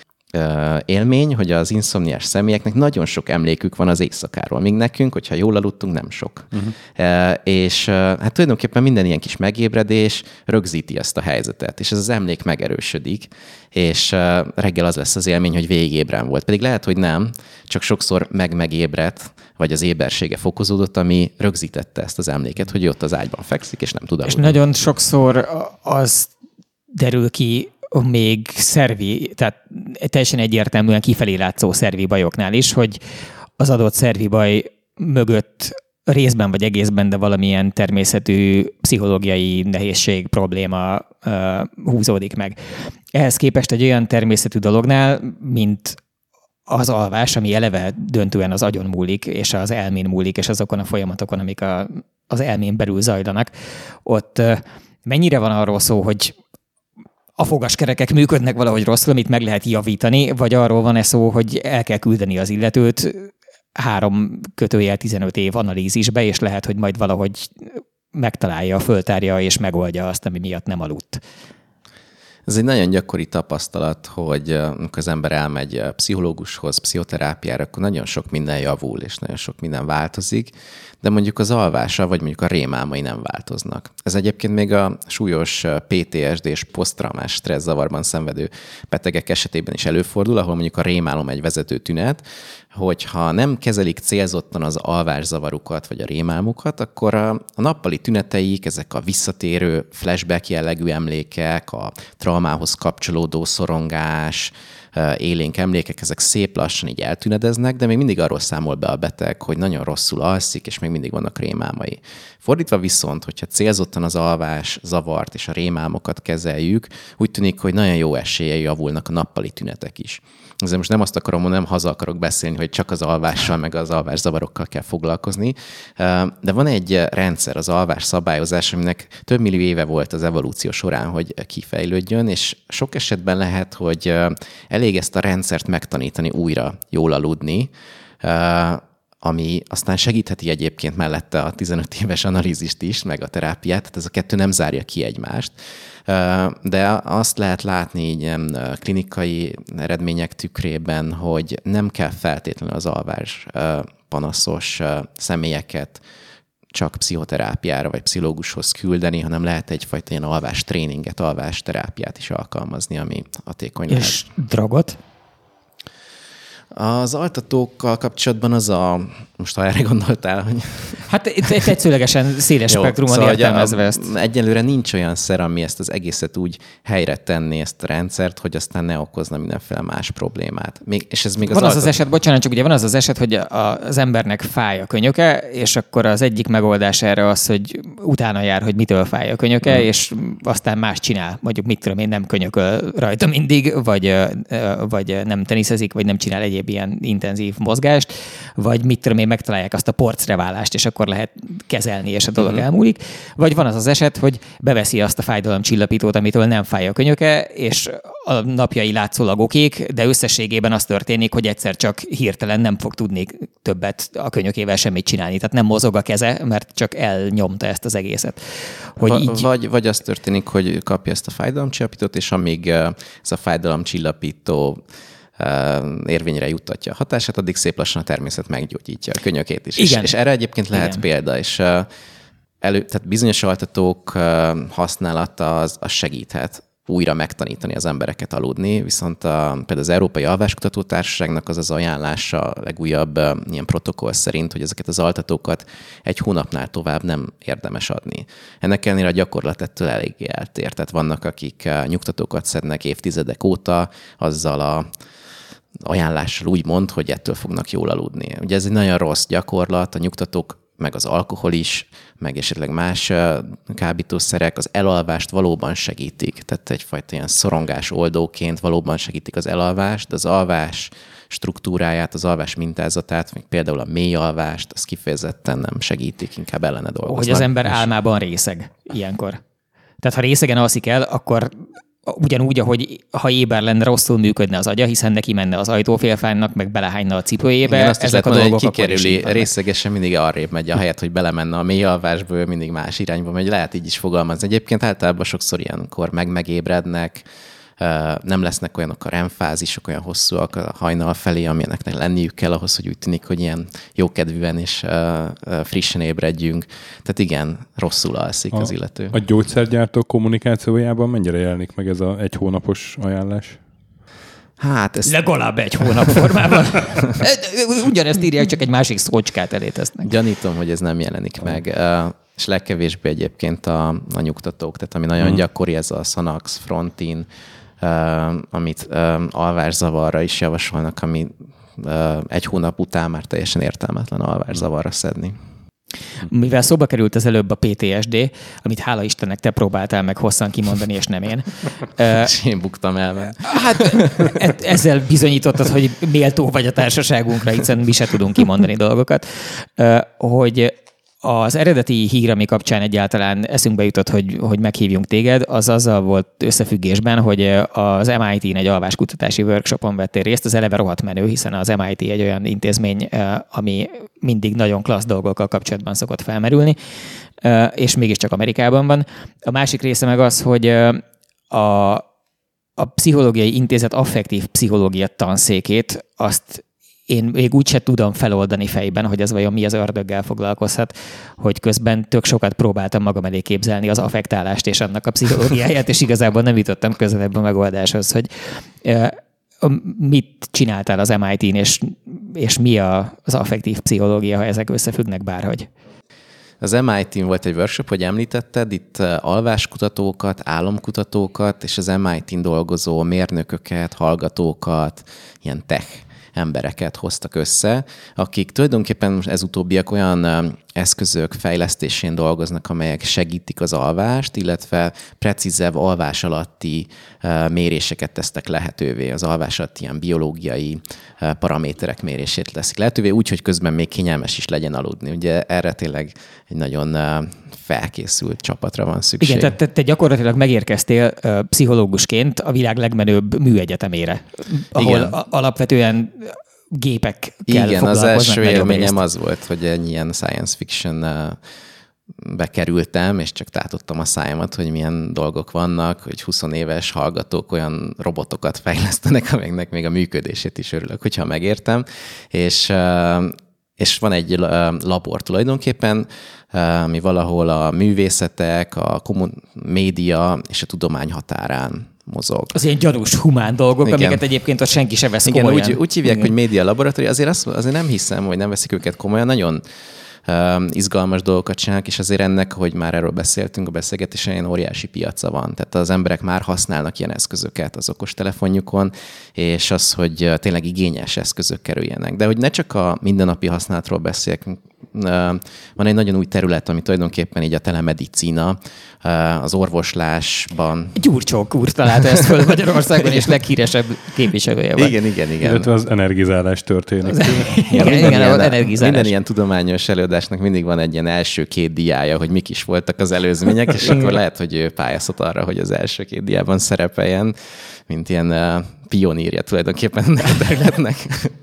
élmény, hogy az inszomniás személyeknek nagyon sok emlékük van az éjszakáról, míg nekünk, hogyha jól aludtunk, nem sok. Uh-huh. És hát tulajdonképpen minden ilyen kis megébredés rögzíti ezt a helyzetet, és ez az emlék megerősödik, és reggel az lesz az élmény, hogy végig ébren volt. Pedig lehet, hogy nem, csak sokszor meg-megébredt, vagy az ébersége fokozódott, ami rögzítette ezt az emléket, hogy ott az ágyban fekszik, és nem tud.
És nagyon sokszor az derül ki még szervi, tehát teljesen egyértelműen kifelé látszó szervi bajoknál is, hogy az adott szervi baj mögött részben vagy egészben, de valamilyen természetű pszichológiai nehézség, probléma uh, húzódik meg. Ehhez képest egy olyan természetű dolognál, mint az alvás, ami eleve döntően az agyon múlik, és az elmén múlik, és azokon a folyamatokon, amik a, az elmén belül zajlanak, ott uh, mennyire van arról szó, hogy a fogaskerekek működnek valahogy rosszul, amit meg lehet javítani, vagy arról van-e szó, hogy el kell küldeni az illetőt három kötőjel 15 év analízisbe, és lehet, hogy majd valahogy megtalálja, föltárja és megoldja azt, ami miatt nem aludt.
Ez egy nagyon gyakori tapasztalat, hogy amikor az ember elmegy pszichológushoz, pszichoterápiára, akkor nagyon sok minden javul, és nagyon sok minden változik, de mondjuk az alvása, vagy mondjuk a rémálmai nem változnak. Ez egyébként még a súlyos PTSD és posztraumás zavarban szenvedő betegek esetében is előfordul, ahol mondjuk a rémálom egy vezető tünet, hogyha nem kezelik célzottan az alvászavarukat vagy a rémálmukat, akkor a, a nappali tüneteik, ezek a visszatérő flashback jellegű emlékek, a traumához kapcsolódó szorongás, élénk emlékek, ezek szép lassan így eltünedeznek, de még mindig arról számol be a beteg, hogy nagyon rosszul alszik, és még mindig vannak rémálmai. Fordítva viszont, hogyha célzottan az alvás zavart és a rémálmokat kezeljük, úgy tűnik, hogy nagyon jó esélye javulnak a nappali tünetek is. Ezzel most nem azt akarom nem haza akarok beszélni, hogy csak az alvással, meg az alvás zavarokkal kell foglalkozni, de van egy rendszer, az alvás szabályozás, aminek több millió éve volt az evolúció során, hogy kifejlődjön, és sok esetben lehet, hogy elég ezt a rendszert megtanítani újra jól aludni, ami aztán segítheti egyébként mellette a 15 éves analízist is, meg a terápiát, tehát ez a kettő nem zárja ki egymást. De azt lehet látni így klinikai eredmények tükrében, hogy nem kell feltétlenül az alvás panaszos személyeket csak pszichoterápiára vagy pszichológushoz küldeni, hanem lehet egyfajta ilyen alvás tréninget, alvás terápiát is alkalmazni, ami hatékony
És lehet. dragot?
Az altatókkal kapcsolatban az a, most ha erre gondoltál, hogy...
Hát itt tetszőlegesen széles spektrumon szóval értelmezve ezt.
Egyelőre nincs olyan szer, ami ezt az egészet úgy helyre tenni, ezt a rendszert, hogy aztán ne okozna mindenféle más problémát. Még, és ez még
az van altat... az az eset, bocsánat, csak ugye van az az eset, hogy az embernek fáj a könyöke, és akkor az egyik megoldás erre az, hogy utána jár, hogy mitől fáj a könyöke, hmm. és aztán más csinál. Mondjuk mit tudom én, nem könyököl rajta mindig, vagy, vagy nem teniszezik, vagy nem csinál egyéb ilyen intenzív mozgást, vagy mit tudom én, megtalálják azt a porcreválást, és akkor lehet kezelni, és a dolog uh-huh. elmúlik. Vagy van az az eset, hogy beveszi azt a fájdalomcsillapítót, amitől nem fáj a könyöke, és a napjai látszólag okék, de összességében az történik, hogy egyszer csak hirtelen nem fog tudni többet a könyökével semmit csinálni. Tehát nem mozog a keze, mert csak elnyomta ezt az egészet.
Hogy Va- így... vagy, vagy az történik, hogy kapja ezt a fájdalomcsillapítót, és amíg ez a fájdalomcsillapító érvényre juttatja a hatását, addig szép lassan a természet meggyógyítja a könyökét is. Igen. És, és erre egyébként lehet Igen. példa, és elő, tehát bizonyos altatók használata az, az segíthet újra megtanítani az embereket aludni, viszont a, például az Európai Alváskutató Társaságnak az az ajánlása a legújabb ilyen protokoll szerint, hogy ezeket az altatókat egy hónapnál tovább nem érdemes adni. Ennek ellenére a gyakorlat ettől eléggé eltér. Tehát vannak, akik nyugtatókat szednek évtizedek óta, azzal a ajánlással úgy mond, hogy ettől fognak jól aludni. Ugye ez egy nagyon rossz gyakorlat, a nyugtatók meg az alkohol is, meg esetleg más kábítószerek az elalvást valóban segítik. Tehát egyfajta ilyen szorongás oldóként valóban segítik az elalvást, de az alvás struktúráját, az alvás mintázatát, meg például a mély alvást, az kifejezetten nem segítik, inkább ellene dolgoznak.
Hogy az ember álmában részeg ilyenkor. Tehát ha részegen alszik el, akkor ugyanúgy, ahogy ha éber lenne, rosszul működne az agya, hiszen neki menne az ajtófélfánynak, meg belehányna a cipőjébe.
Igen, azt Ezek a mondani, dolgok kikerüli, részegesen mindig arrébb megy, a helyet, hogy belemenne a mély alvásból, mindig más irányba megy. Lehet így is fogalmazni. Egyébként általában sokszor ilyenkor meg megébrednek, nem lesznek olyanok a remfázisok, olyan hosszúak a hajnal felé, amilyeneknek lenniük kell ahhoz, hogy úgy tűnik, hogy ilyen jókedvűen és frissen ébredjünk. Tehát igen, rosszul alszik a, az illető.
A gyógyszergyártó kommunikációjában mennyire jelenik meg ez a egy hónapos ajánlás?
Hát ez... Legalább egy hónap formában. Ugyanezt írják, csak egy másik szócskát elé tesznek.
Gyanítom, hogy ez nem jelenik meg. És legkevésbé egyébként a, a nyugtatók, tehát ami nagyon uh-huh. gyakori, ez a Sanax, Frontin, amit alvászavarra is javasolnak, ami egy hónap után már teljesen értelmetlen alvászavarra szedni.
Mivel szóba került az előbb a PTSD, amit hála Istennek te próbáltál meg hosszan kimondani, és nem én.
És én buktam el.
Hát e- ezzel bizonyítottad, hogy méltó vagy a társaságunkra, hiszen mi se tudunk kimondani dolgokat, hogy az eredeti hír, ami kapcsán egyáltalán eszünkbe jutott, hogy, hogy meghívjunk téged, az azzal volt összefüggésben, hogy az MIT-n egy alváskutatási workshopon vettél részt, az eleve rohadt menő, hiszen az MIT egy olyan intézmény, ami mindig nagyon klassz dolgokkal kapcsolatban szokott felmerülni, és mégiscsak Amerikában van. A másik része meg az, hogy a a Pszichológiai Intézet affektív pszichológia tanszékét, azt én még úgyse tudom feloldani fejben, hogy ez vajon mi az ördöggel foglalkozhat, hogy közben tök sokat próbáltam magam elé képzelni az affektálást és annak a pszichológiáját, és igazából nem jutottam közelebb a megoldáshoz, hogy mit csináltál az MIT-n, és, és mi a, az affektív pszichológia, ha ezek összefüggnek bárhogy?
Az MIT-n volt egy workshop, hogy említetted, itt alváskutatókat, álomkutatókat, és az MIT-n dolgozó mérnököket, hallgatókat, ilyen tech embereket hoztak össze, akik tulajdonképpen most ez utóbbiak olyan eszközök fejlesztésén dolgoznak, amelyek segítik az alvást, illetve precízebb alvás alatti méréseket tesznek lehetővé. Az alvás alatt ilyen biológiai paraméterek mérését teszik lehetővé, úgyhogy közben még kényelmes is legyen aludni. Ugye erre tényleg egy nagyon felkészült csapatra van szükség.
Igen, tehát te gyakorlatilag megérkeztél pszichológusként a világ legmenőbb műegyetemére, ahol Igen. alapvetően gépekkel
Igen, az első élményem az volt, hogy egy ilyen science fiction bekerültem, és csak tátottam a szájamat, hogy milyen dolgok vannak, hogy 20 éves hallgatók olyan robotokat fejlesztenek, amelyeknek még a működését is örülök, hogyha megértem. És, és van egy labor tulajdonképpen, ami valahol a művészetek, a kommun- média és a tudomány határán mozog.
Az ilyen gyanús, humán dolgok, Igen. amiket egyébként a senki se vesz
Igen, komolyan. Úgy, úgy hívják, Igen. hogy média laboratórium, azért, azt, azért nem hiszem, hogy nem veszik őket komolyan. Nagyon izgalmas dolgokat csinálnak, és azért ennek, hogy már erről beszéltünk a beszélgetésen, ilyen óriási piaca van. Tehát az emberek már használnak ilyen eszközöket az okostelefonjukon, és az, hogy tényleg igényes eszközök kerüljenek. De hogy ne csak a mindennapi használatról beszéljek, van egy nagyon új terület, ami tulajdonképpen így a telemedicína, az orvoslásban.
Gyurcsók úr találta ezt föl Magyarországon, és leghíresebb képviselője van.
Igen, igen, igen.
Illetve az energizálás történik. Az,
igen, igen, igen, ilyen, energizálás.
Minden ilyen tudományos előadásnak mindig van egy ilyen első két diája, hogy mik is voltak az előzmények, és akkor lehet, hogy ő pályázott arra, hogy az első két diában szerepeljen, mint ilyen pionírja tulajdonképpen ennek a területnek.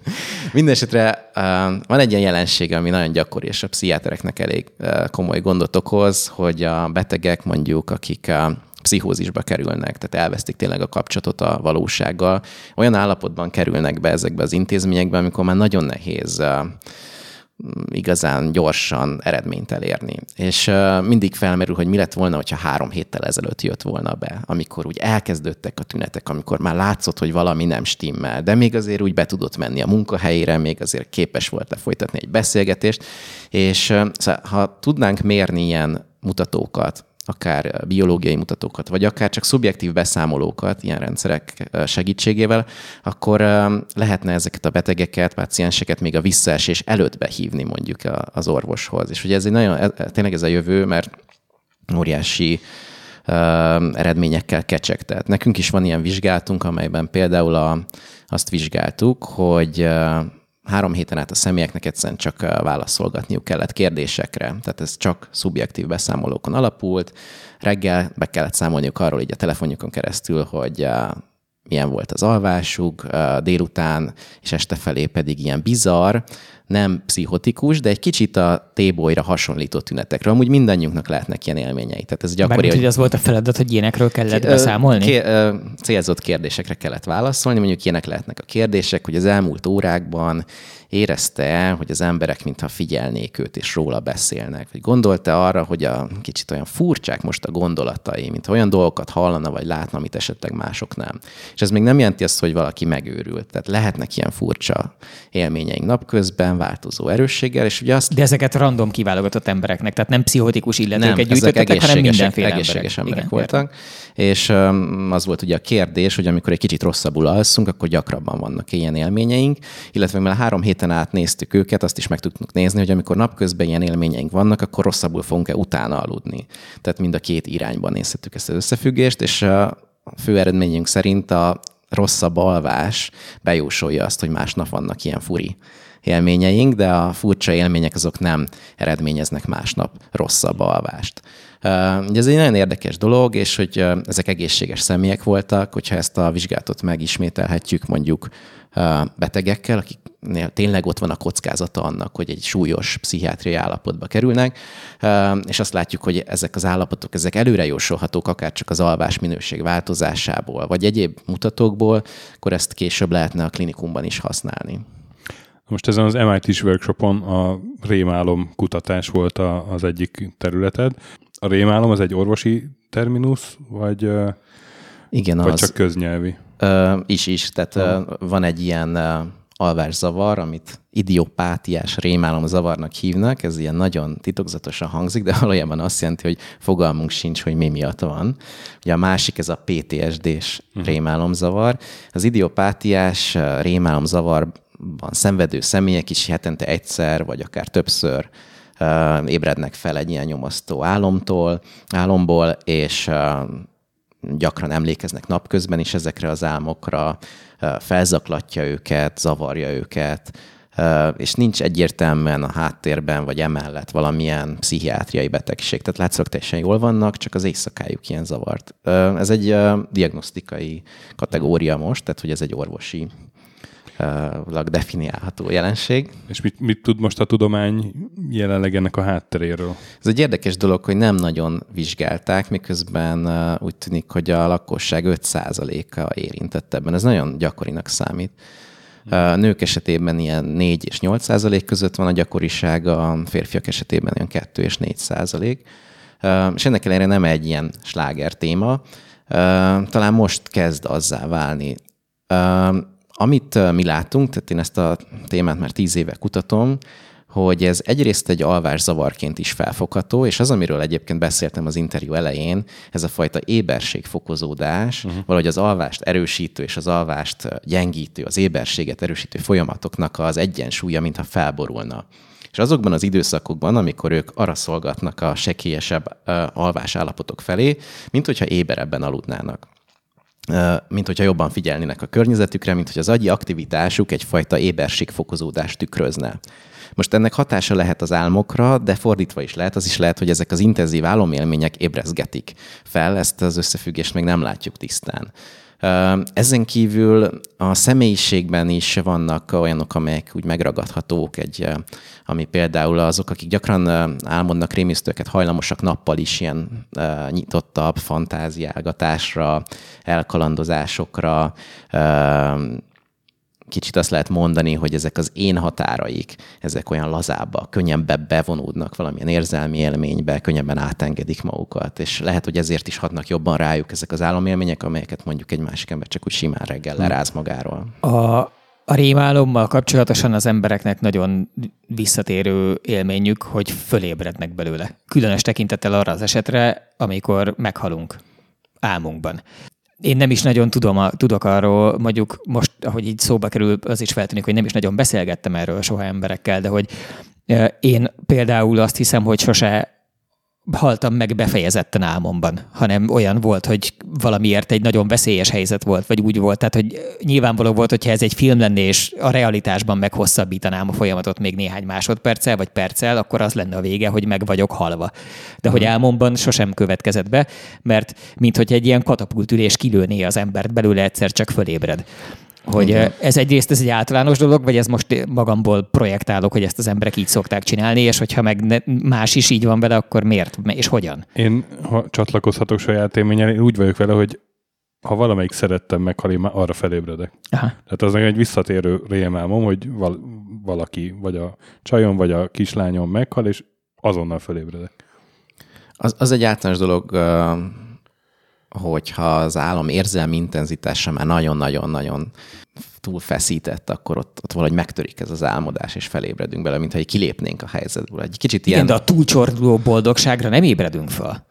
Mindenesetre van egy ilyen jelenség, ami nagyon gyakori, és a pszichiátereknek elég komoly gondot okoz, hogy a betegek mondjuk, akik pszichózisba kerülnek, tehát elvesztik tényleg a kapcsolatot a valósággal, olyan állapotban kerülnek be ezekbe az intézményekbe, amikor már nagyon nehéz igazán gyorsan eredményt elérni. És mindig felmerül, hogy mi lett volna, hogyha három héttel ezelőtt jött volna be, amikor úgy elkezdődtek a tünetek, amikor már látszott, hogy valami nem stimmel, de még azért úgy be tudott menni a munkahelyére, még azért képes volt lefolytatni egy beszélgetést, és szóval, ha tudnánk mérni ilyen mutatókat, akár biológiai mutatókat, vagy akár csak szubjektív beszámolókat ilyen rendszerek segítségével, akkor lehetne ezeket a betegeket, pácienseket még a visszaesés előtt behívni mondjuk az orvoshoz. És ugye ez egy nagyon, tényleg ez a jövő, mert óriási eredményekkel kecsegtet. Nekünk is van ilyen vizsgálatunk, amelyben például a, azt vizsgáltuk, hogy három héten át a személyeknek egyszerűen csak válaszolgatniuk kellett kérdésekre. Tehát ez csak szubjektív beszámolókon alapult. Reggel be kellett számolniuk arról így a telefonjukon keresztül, hogy milyen volt az alvásuk, délután és este felé pedig ilyen bizarr, nem pszichotikus, de egy kicsit a tébolyra hasonlító tünetekről. Amúgy mindannyiunknak lehetnek ilyen élményei. Tehát ez gyakori,
Bármint, hogy az volt a feladat, hogy ilyenekről kellett beszámolni? Ké,
célzott kérdésekre kellett válaszolni. Mondjuk ilyenek lehetnek a kérdések, hogy az elmúlt órákban érezte, hogy az emberek mintha figyelnék őt, és róla beszélnek? Vagy gondolta arra, hogy a kicsit olyan furcsák most a gondolatai, mint olyan dolgokat hallana, vagy látna, amit esetleg mások nem. És ez még nem jelenti azt, hogy valaki megőrült. Tehát lehetnek ilyen furcsa élményeink napközben, változó erősséggel, és ugye azt...
De ezeket random kiválogatott embereknek, tehát nem pszichotikus illetőket gyűjtöttek, hanem mindenféle
egészséges emberek, emberek voltak. És um, az volt ugye a kérdés, hogy amikor egy kicsit rosszabbul alszunk, akkor gyakrabban vannak ilyen élményeink, illetve mivel három héten át néztük őket, azt is meg tudtuk nézni, hogy amikor napközben ilyen élményeink vannak, akkor rosszabbul fogunk-e utána aludni. Tehát mind a két irányban nézhetjük ezt az összefüggést, és a fő eredményünk szerint a rosszabb alvás bejósolja azt, hogy másnap vannak ilyen furi élményeink, de a furcsa élmények azok nem eredményeznek másnap rosszabb alvást. Ugye ez egy nagyon érdekes dolog, és hogy ezek egészséges személyek voltak, hogyha ezt a vizsgálatot megismételhetjük mondjuk betegekkel, akik tényleg ott van a kockázata annak, hogy egy súlyos pszichiátriai állapotba kerülnek, és azt látjuk, hogy ezek az állapotok, ezek előre jósolhatók, akár csak az alvás minőség változásából, vagy egyéb mutatókból, akkor ezt később lehetne a klinikumban is használni.
Most ezen az MIT-s workshopon a rémálom kutatás volt a, az egyik területed. A rémálom az egy orvosi terminus, vagy,
Igen,
vagy
az,
csak köznyelvi?
Ö, is, is. Tehát ö, van egy ilyen ö, alvászavar, amit idiopátiás rémálomzavarnak hívnak, ez ilyen nagyon titokzatosan hangzik, de valójában azt jelenti, hogy fogalmunk sincs, hogy mi miatt van. Ugye a másik ez a PTSD-s uh-huh. rémálomzavar. Az idiopátiás rémálomzavarban szenvedő személyek is hetente egyszer, vagy akár többször ébrednek fel egy ilyen nyomasztó álomtól, álomból, és gyakran emlékeznek napközben is ezekre az álmokra, felzaklatja őket, zavarja őket, és nincs egyértelműen a háttérben, vagy emellett valamilyen pszichiátriai betegség. Tehát látszólag teljesen jól vannak, csak az éjszakájuk ilyen zavart. Ez egy diagnosztikai kategória most, tehát hogy ez egy orvosi definiálható jelenség.
És mit, mit tud most a tudomány jelenleg ennek a hátteréről?
Ez egy érdekes dolog, hogy nem nagyon vizsgálták, miközben úgy tűnik, hogy a lakosság 5%-a érintett ebben. Ez nagyon gyakorinak számít. A nők esetében ilyen 4 és 8 százalék között van a gyakoriság, a férfiak esetében olyan 2 és 4 százalék. És ennek ellenére nem egy ilyen sláger téma. Talán most kezd azzá válni. Amit mi látunk, tehát én ezt a témát már tíz éve kutatom, hogy ez egyrészt egy alvászavarként is felfogható, és az, amiről egyébként beszéltem az interjú elején, ez a fajta éberségfokozódás, uh-huh. valahogy az alvást erősítő és az alvást gyengítő, az éberséget erősítő folyamatoknak az egyensúlya, mintha felborulna. És azokban az időszakokban, amikor ők arra szolgatnak a sekélyesebb alvás állapotok felé, mint hogyha éberebben aludnának mint hogyha jobban figyelnének a környezetükre, mint hogy az agyi aktivitásuk egyfajta éberségfokozódást tükrözne. Most ennek hatása lehet az álmokra, de fordítva is lehet, az is lehet, hogy ezek az intenzív álomélmények ébrezgetik fel, ezt az összefüggést még nem látjuk tisztán. Ezen kívül a személyiségben is vannak olyanok, amelyek úgy megragadhatók, egy, ami például azok, akik gyakran álmodnak rémisztőket, hajlamosak nappal is ilyen nyitottabb fantáziálgatásra, elkalandozásokra, kicsit azt lehet mondani, hogy ezek az én határaik, ezek olyan lazábbak, könnyebben bevonódnak valamilyen érzelmi élménybe, könnyebben átengedik magukat, és lehet, hogy ezért is hatnak jobban rájuk ezek az álomélmények, amelyeket mondjuk egy másik ember csak úgy simán reggel hm. leráz magáról.
A, a rémálommal kapcsolatosan az embereknek nagyon visszatérő élményük, hogy fölébrednek belőle. Különös tekintettel arra az esetre, amikor meghalunk álmunkban én nem is nagyon tudom, a, tudok arról, mondjuk most, ahogy így szóba kerül, az is feltűnik, hogy nem is nagyon beszélgettem erről soha emberekkel, de hogy én például azt hiszem, hogy sose haltam meg befejezetten álmomban, hanem olyan volt, hogy valamiért egy nagyon veszélyes helyzet volt, vagy úgy volt, tehát hogy nyilvánvaló volt, hogyha ez egy film lenne, és a realitásban meghosszabbítanám a folyamatot még néhány másodperccel, vagy perccel, akkor az lenne a vége, hogy meg vagyok halva. De hogy mhm. álmomban sosem következett be, mert mint hogy egy ilyen katapultülés kilőné az embert belőle egyszer csak fölébred. Hogy Igen. ez egyrészt ez egy általános dolog, vagy ez most magamból projektálok, hogy ezt az emberek így szokták csinálni, és hogyha meg ne, más is így van vele, akkor miért és hogyan?
Én, ha csatlakozhatok saját élményen, én úgy vagyok vele, hogy ha valamelyik szerettem meg, már arra felébredek. Aha. Tehát az egy visszatérő rémálmom, hogy val- valaki, vagy a csajom, vagy a kislányom meghal, és azonnal felébredek.
Az, az egy általános dolog, hogyha az állam érzelmi intenzitása már nagyon-nagyon-nagyon túl feszített, akkor ott, ott valahogy megtörik ez az álmodás, és felébredünk bele, mintha kilépnénk a helyzetből. Egy kicsit ilyen...
Igen, de a túlcsorduló boldogságra nem ébredünk fel.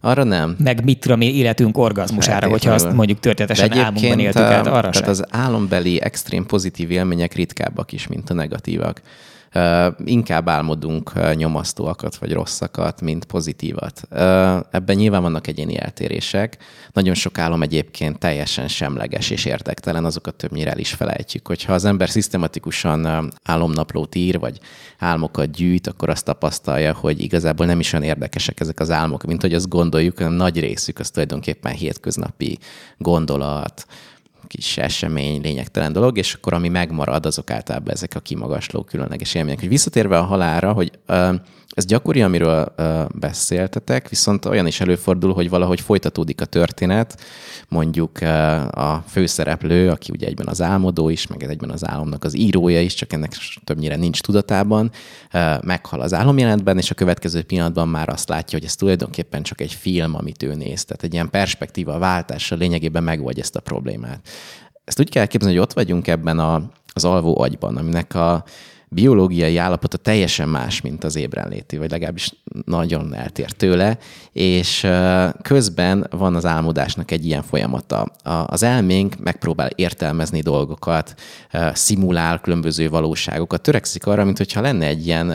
Arra nem.
Meg mit tudom én, életünk orgazmusára, hogyha azt mondjuk történetesen álmunkban éltük át, arra
Tehát sem. az álombeli extrém pozitív élmények ritkábbak is, mint a negatívak inkább álmodunk nyomasztóakat vagy rosszakat, mint pozitívat. Ebben nyilván vannak egyéni eltérések. Nagyon sok álom egyébként teljesen semleges és érdektelen, azokat többnyire el is felejtjük. Hogyha az ember szisztematikusan álomnaplót ír, vagy álmokat gyűjt, akkor azt tapasztalja, hogy igazából nem is olyan érdekesek ezek az álmok, mint hogy azt gondoljuk, hanem nagy részük az tulajdonképpen hétköznapi gondolat, kis esemény, lényegtelen dolog, és akkor ami megmarad, azok általában ezek a kimagasló különleges élmények. Hogy visszatérve a halára, hogy ez gyakori, amiről beszéltetek, viszont olyan is előfordul, hogy valahogy folytatódik a történet, mondjuk a főszereplő, aki ugye egyben az álmodó is, meg egyben az álomnak az írója is, csak ennek többnyire nincs tudatában, meghal az álomjelentben, és a következő pillanatban már azt látja, hogy ez tulajdonképpen csak egy film, amit ő néz. Tehát egy ilyen perspektíva váltással lényegében megoldja ezt a problémát. Ezt úgy kell képzelni, hogy ott vagyunk ebben a, az alvó agyban, aminek a biológiai állapota teljesen más, mint az ébrenléti, vagy legalábbis nagyon eltér tőle, és közben van az álmodásnak egy ilyen folyamata. Az elménk megpróbál értelmezni dolgokat, szimulál különböző valóságokat, törekszik arra, mint hogyha lenne egy ilyen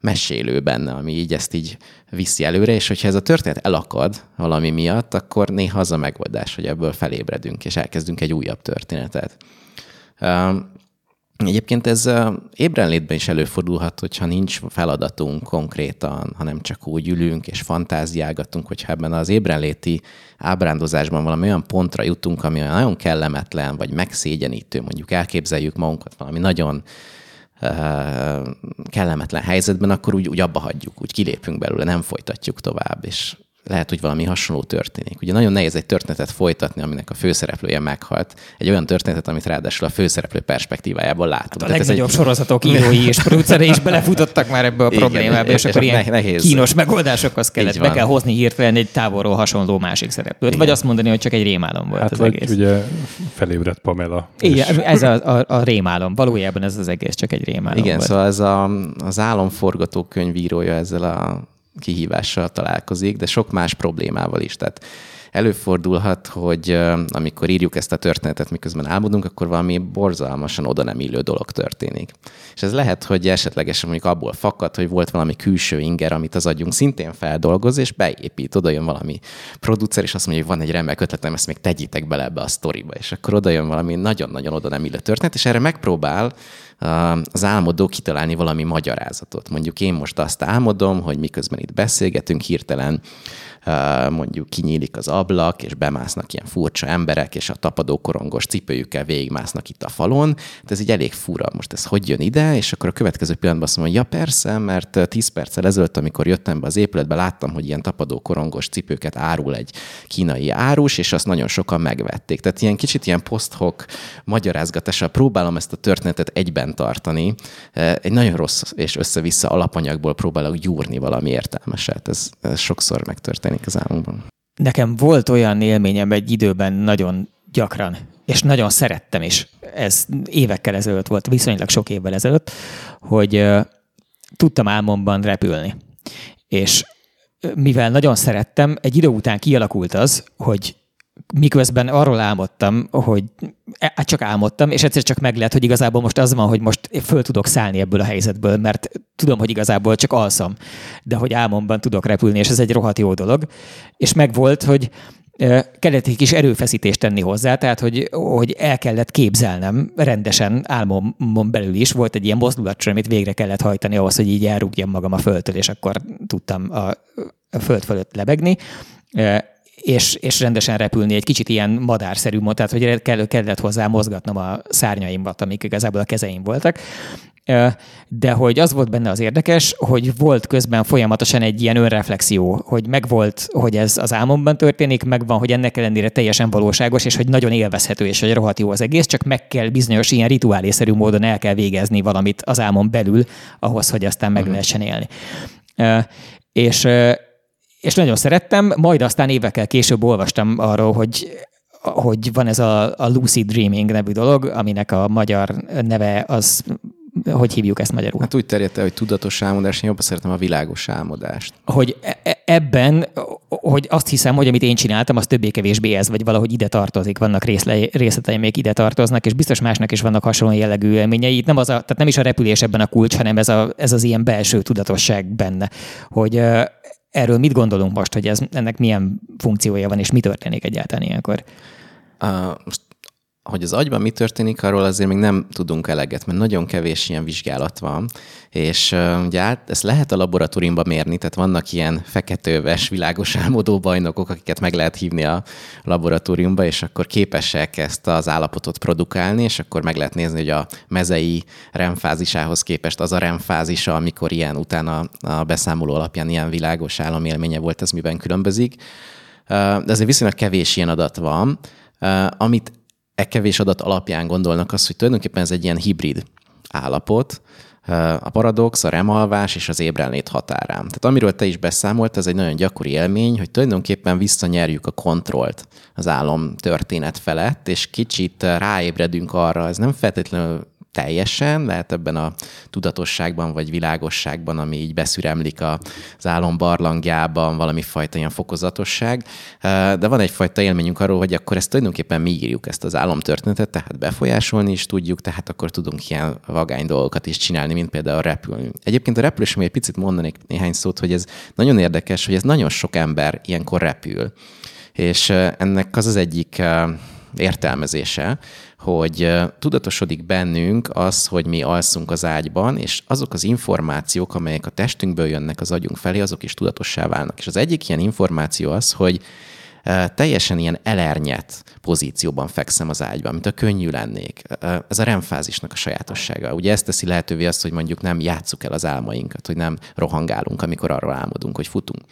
mesélő benne, ami így ezt így viszi előre, és hogyha ez a történet elakad valami miatt, akkor néha az a megoldás, hogy ebből felébredünk, és elkezdünk egy újabb történetet. Egyébként ez ébrenlétben is előfordulhat, hogyha nincs feladatunk konkrétan, hanem csak úgy ülünk és fantáziálgatunk, hogyha ebben az ébrenléti ábrándozásban valami olyan pontra jutunk, ami nagyon kellemetlen, vagy megszégyenítő, mondjuk elképzeljük magunkat valami nagyon kellemetlen helyzetben, akkor úgy, úgy abba hagyjuk, úgy kilépünk belőle, nem folytatjuk tovább, és lehet, hogy valami hasonló történik. Ugye nagyon nehéz egy történetet folytatni, aminek a főszereplője meghalt. Egy olyan történetet, amit ráadásul a főszereplő perspektívájából látunk.
Hát a legnagyobb egy... sorozatok írói és produceri is belefutottak már ebbe a Igen, problémába, és, és akkor ilyen nehéz. kínos megoldásokhoz kellett. Be kell hozni hirtelen egy távolról hasonló másik szereplőt. Igen. Vagy azt mondani, hogy csak egy rémálom volt hát az egész.
ugye felébredt Pamela.
Igen, és... ez a, a, a rémálom. Valójában ez az egész csak egy rémálom
Igen,
volt.
szóval ez a, az álomforgatókönyvírója ezzel a kihívással találkozik, de sok más problémával is. Tehát előfordulhat, hogy amikor írjuk ezt a történetet, miközben álmodunk, akkor valami borzalmasan oda nem illő dolog történik. És ez lehet, hogy esetlegesen mondjuk abból fakad, hogy volt valami külső inger, amit az agyunk szintén feldolgoz, és beépít, oda jön valami producer, és azt mondja, hogy van egy remek ötletem, ezt még tegyétek bele ebbe a sztoriba, és akkor oda jön valami nagyon-nagyon oda nem illő történet, és erre megpróbál az álmodó kitalálni valami magyarázatot. Mondjuk én most azt álmodom, hogy miközben itt beszélgetünk, hirtelen mondjuk kinyílik az ablak, és bemásznak ilyen furcsa emberek, és a tapadó korongos cipőjükkel végigmásznak itt a falon. De ez így elég fura. Most ez hogy jön ide? És akkor a következő pillanatban azt mondom, hogy ja persze, mert 10 perccel ezelőtt, amikor jöttem be az épületbe, láttam, hogy ilyen tapadó korongos cipőket árul egy kínai árus, és azt nagyon sokan megvették. Tehát ilyen kicsit ilyen post-hoc magyarázgatással próbálom ezt a történetet egyben tartani. Egy nagyon rossz és össze-vissza alapanyagból próbálok gyúrni valami értelmeset. Ez, ez sokszor megtörténik megjelenik az álmunkban.
Nekem volt olyan élményem egy időben nagyon gyakran, és nagyon szerettem is. Ez évekkel ezelőtt volt, viszonylag sok évvel ezelőtt, hogy tudtam álmomban repülni. És mivel nagyon szerettem, egy idő után kialakult az, hogy miközben arról álmodtam, hogy e, hát csak álmodtam, és egyszer csak meg lehet, hogy igazából most az van, hogy most föl tudok szállni ebből a helyzetből, mert tudom, hogy igazából csak alszom, de hogy álmomban tudok repülni, és ez egy rohadt jó dolog. És megvolt, hogy e, kellett egy kis erőfeszítést tenni hozzá, tehát hogy, hogy el kellett képzelnem rendesen álmomon belül is. Volt egy ilyen mozdulat, amit végre kellett hajtani ahhoz, hogy így elrúgjam magam a földtől, és akkor tudtam a, a föld fölött lebegni e, és, és rendesen repülni, egy kicsit ilyen madárszerű, tehát hogy kell, kellett hozzá mozgatnom a szárnyaimbat, amik igazából a kezeim voltak. De hogy az volt benne az érdekes, hogy volt közben folyamatosan egy ilyen önreflexió, hogy megvolt, hogy ez az álmomban történik, megvan, hogy ennek ellenére teljesen valóságos, és hogy nagyon élvezhető, és hogy rohadt jó az egész, csak meg kell bizonyos ilyen rituálészerű módon el kell végezni valamit az álmon belül, ahhoz, hogy aztán meg uh-huh. lehessen élni. És és nagyon szerettem, majd aztán évekkel később olvastam arról, hogy hogy van ez a, a lucid dreaming nevű dolog, aminek a magyar neve az hogy hívjuk ezt magyarul?
Hát úgy terjedt el, hogy tudatos álmodás, én jobban szeretem a világos álmodást.
Hogy e, e, ebben, hogy azt hiszem, hogy amit én csináltam, az többé-kevésbé ez, vagy valahogy ide tartozik, vannak részletei, még ide tartoznak, és biztos másnak is vannak hasonló jellegű élményei. Itt nem, az a, tehát nem is a repülés ebben a kulcs, hanem ez, a, ez az ilyen belső tudatosság benne, hogy Erről mit gondolunk most, hogy ez, ennek milyen funkciója van, és mi történik egyáltalán ilyenkor?
Uh, most hogy az agyban mi történik, arról azért még nem tudunk eleget, mert nagyon kevés ilyen vizsgálat van, és uh, ugye át, ezt lehet a laboratóriumban mérni, tehát vannak ilyen feketőves, világos álmodó bajnokok, akiket meg lehet hívni a laboratóriumba, és akkor képesek ezt az állapotot produkálni, és akkor meg lehet nézni, hogy a mezei remfázisához képest az a remfázisa, amikor ilyen utána a beszámoló alapján ilyen világos álomélménye volt, ez miben különbözik. De azért viszonylag kevés ilyen adat van, amit e kevés adat alapján gondolnak azt, hogy tulajdonképpen ez egy ilyen hibrid állapot, a paradox, a remalvás és az ébrenlét határán. Tehát amiről te is beszámolt, ez egy nagyon gyakori élmény, hogy tulajdonképpen visszanyerjük a kontrollt az álom történet felett, és kicsit ráébredünk arra, ez nem feltétlenül teljesen, lehet ebben a tudatosságban vagy világosságban, ami így beszüremlik az álom barlangjában, valami fajta ilyen fokozatosság, de van egyfajta élményünk arról, hogy akkor ezt tulajdonképpen mi írjuk ezt az álomtörténetet, tehát befolyásolni is tudjuk, tehát akkor tudunk ilyen vagány dolgokat is csinálni, mint például repülni. Egyébként a repülés még egy picit mondanék néhány szót, hogy ez nagyon érdekes, hogy ez nagyon sok ember ilyenkor repül. És ennek az az egyik értelmezése, hogy tudatosodik bennünk az, hogy mi alszunk az ágyban, és azok az információk, amelyek a testünkből jönnek az agyunk felé, azok is tudatossá válnak. És az egyik ilyen információ az, hogy teljesen ilyen elernyet pozícióban fekszem az ágyban, mint a könnyű lennék. Ez a remfázisnak a sajátossága. Ugye ezt teszi lehetővé azt, hogy mondjuk nem játsszuk el az álmainkat, hogy nem rohangálunk, amikor arról álmodunk, hogy futunk.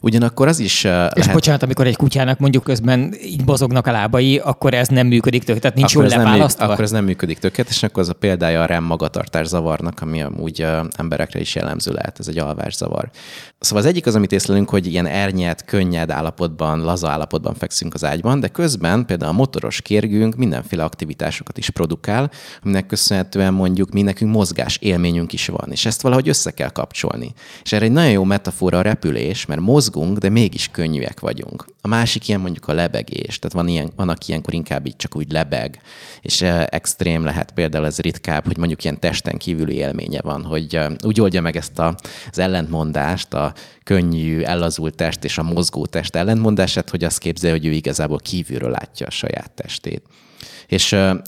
Ugyanakkor az is uh,
És lehet... bocsánat, amikor egy kutyának mondjuk közben így bozognak a lábai, akkor ez nem működik tök, tehát nincs akkor jól leválasztva?
Nem, akkor ez nem működik tökéletesen, akkor az a példája a REM magatartás zavarnak, ami amúgy uh, emberekre is jellemző lehet, ez egy alvászavar. Szóval az egyik az, amit észlelünk, hogy ilyen ernyet, könnyed állapotban, laza állapotban fekszünk az ágyban, de közben például a motoros kérgünk mindenféle aktivitásokat is produkál, aminek köszönhetően mondjuk mi nekünk mozgás élményünk is van, és ezt valahogy össze kell kapcsolni. És erre egy nagyon jó metafora a repülés, mert mozgunk, de mégis könnyűek vagyunk. A másik ilyen mondjuk a lebegés, tehát van ilyen, vannak ilyenkor inkább így csak úgy lebeg, és extrém lehet például ez ritkább, hogy mondjuk ilyen testen kívüli élménye van, hogy úgy oldja meg ezt a, az ellentmondást, a könnyű, ellazult test és a mozgó test ellentmondását, hogy azt képzelje, hogy ő igazából kívülről látja a saját testét. És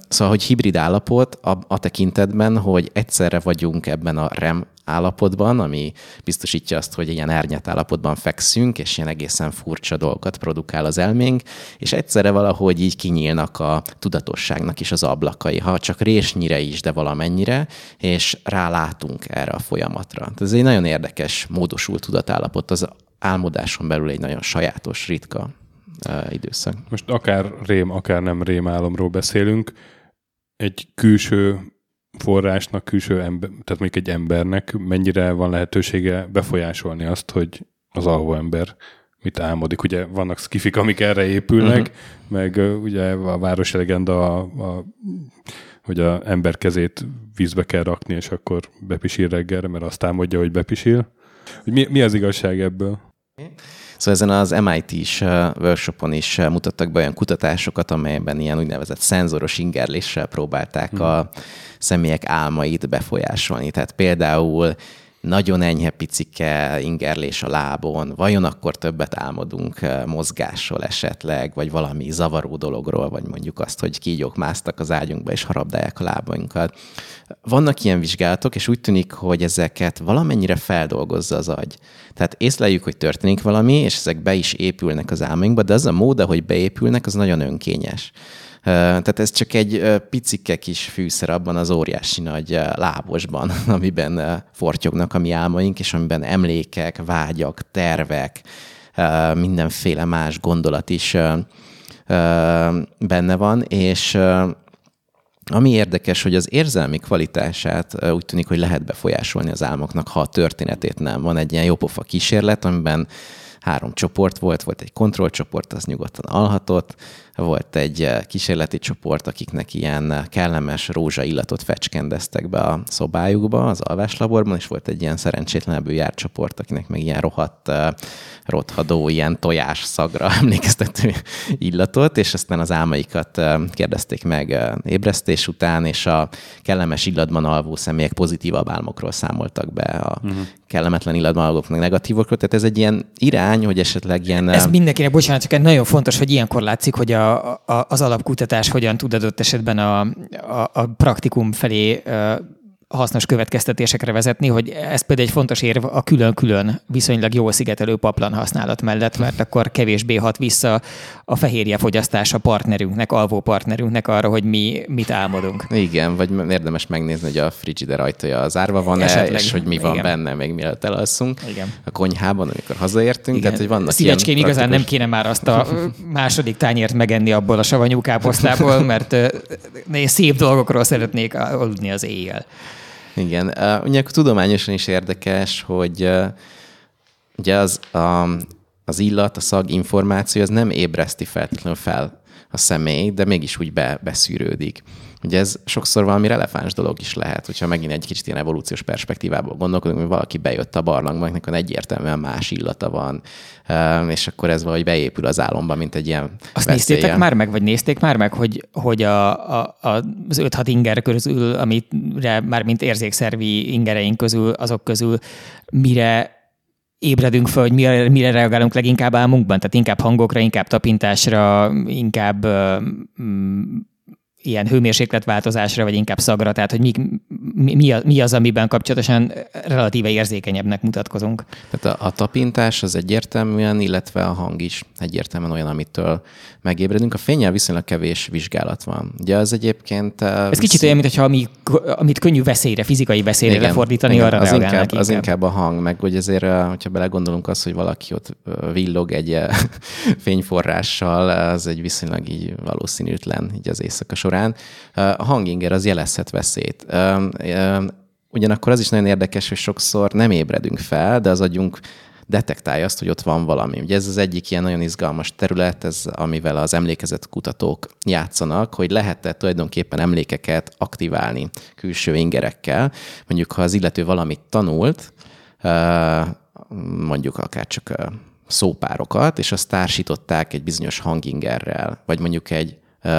szóval, hogy hibrid állapot a, a tekintetben, hogy egyszerre vagyunk ebben a REM állapotban, ami biztosítja azt, hogy ilyen árnyat állapotban fekszünk, és ilyen egészen furcsa dolgokat produkál az elménk, és egyszerre valahogy így kinyílnak a tudatosságnak is az ablakai, ha csak résnyire is, de valamennyire, és rálátunk erre a folyamatra. Ez egy nagyon érdekes, módosult tudatállapot, az álmodáson belül egy nagyon sajátos, ritka időszak.
Most akár rém, akár nem rém álomról beszélünk, egy külső forrásnak, külső ember, tehát mondjuk egy embernek mennyire van lehetősége befolyásolni azt, hogy az alvó ember mit álmodik. Ugye vannak skifik, amik erre épülnek, uh-huh. meg ugye a városi legenda, a, a, hogy a ember kezét vízbe kell rakni, és akkor bepisil reggelre, mert azt álmodja, hogy bepisil. Hogy mi, mi az igazság ebből?
Szóval ezen az MIT-s workshopon is mutattak be olyan kutatásokat, amelyben ilyen úgynevezett szenzoros ingerléssel próbálták hmm. a személyek álmait befolyásolni. Tehát például nagyon enyhe picike ingerlés a lábon, vajon akkor többet álmodunk mozgásról esetleg, vagy valami zavaró dologról, vagy mondjuk azt, hogy kígyók másztak az ágyunkba és harabdálják a lábainkat. Vannak ilyen vizsgálatok, és úgy tűnik, hogy ezeket valamennyire feldolgozza az agy. Tehát észleljük, hogy történik valami, és ezek be is épülnek az álmainkba, de az a mód, ahogy beépülnek, az nagyon önkényes. Tehát ez csak egy picike kis fűszer abban az óriási nagy lábosban, amiben fortyognak a mi álmaink, és amiben emlékek, vágyak, tervek, mindenféle más gondolat is benne van, és ami érdekes, hogy az érzelmi kvalitását úgy tűnik, hogy lehet befolyásolni az álmoknak, ha a történetét nem. Van egy ilyen jópofa kísérlet, amiben három csoport volt, volt egy kontrollcsoport, az nyugodtan alhatott, volt egy eh, kísérleti csoport, akiknek ilyen eh, kellemes rózsa illatot fecskendeztek be a szobájukba, az alváslaborban, és volt egy ilyen szerencsétlenebbül járt csoport, akinek meg ilyen rohadt, eh, rothadó, ilyen tojás szagra emlékeztető illatot, és aztán az álmaikat kérdezték meg ébresztés után, és a kellemes illatban alvó személyek pozitívabb álmokról számoltak be, a uh-huh. kellemetlen illatban alvók meg negatívokról. Tehát ez egy ilyen irány, hogy esetleg ilyen...
Ez mindenkinek, bocsánat, csak nagyon fontos, hogy ilyenkor látszik, hogy a a, a, az alapkutatás hogyan tud adott esetben a, a, a praktikum felé hasznos következtetésekre vezetni, hogy ez például egy fontos érv a külön-külön viszonylag jól szigetelő paplan használat mellett, mert akkor kevésbé hat vissza a fehérje fogyasztása partnerünknek, alvó partnerünknek arra, hogy mi mit álmodunk.
Igen, vagy érdemes megnézni, hogy a frigider ajtaja zárva van-e, és hogy mi van Igen. benne, még mielőtt elalszunk Igen. a konyhában, amikor hazaértünk. Igen. Tehát, hogy vannak
Szívecskén igazán praktikus... nem kéne már azt a második tányért megenni abból a savanyú káposztából, mert szép dolgokról szeretnék aludni az éjjel.
Igen, uh, ugye tudományosan is érdekes, hogy uh, ugye az, a, az illat, a szag információ, az nem ébreszti feltétlenül fel a személy, de mégis úgy be, beszűrődik. Ugye ez sokszor valami releváns dolog is lehet, hogyha megint egy kicsit ilyen evolúciós perspektívából gondolkodunk, hogy valaki bejött a barlangba, nekünk egyértelműen más illata van, és akkor ez valahogy beépül az álomba, mint egy ilyen
Azt veszélye. néztétek már meg, vagy nézték már meg, hogy, hogy a, a, az 5-6 inger közül, amire már mint érzékszervi ingereink közül, azok közül mire ébredünk fel, hogy mire, mire reagálunk leginkább álmunkban? Tehát inkább hangokra, inkább tapintásra, inkább ilyen hőmérsékletváltozásra, vagy inkább szagra, tehát hogy mi, mi, mi az, amiben kapcsolatosan relatíve érzékenyebbnek mutatkozunk.
Tehát a, a tapintás az egyértelműen, illetve a hang is egyértelműen olyan, amitől megébredünk. A fényel viszonylag kevés vizsgálat van. Ugye az egyébként...
Ez visz... kicsit olyan, mintha ami, amit könnyű veszélyre, fizikai veszélyre igen, lefordítani, igen, arra
az inkább, inkább. Az inkább a hang, meg hogy ezért, hogyha belegondolunk az, hogy valaki ott villog egy fényforrással, az egy viszonylag így valószínűtlen így az éjszaka során. A hanginger az jelezhet veszélyt. Ugyanakkor az is nagyon érdekes, hogy sokszor nem ébredünk fel, de az agyunk detektálja azt, hogy ott van valami. Ugye ez az egyik ilyen nagyon izgalmas terület, ez amivel az emlékezet kutatók játszanak, hogy lehet-e tulajdonképpen emlékeket aktiválni külső ingerekkel. Mondjuk, ha az illető valamit tanult, mondjuk akár csak szópárokat, és azt társították egy bizonyos hangingerrel, vagy mondjuk egy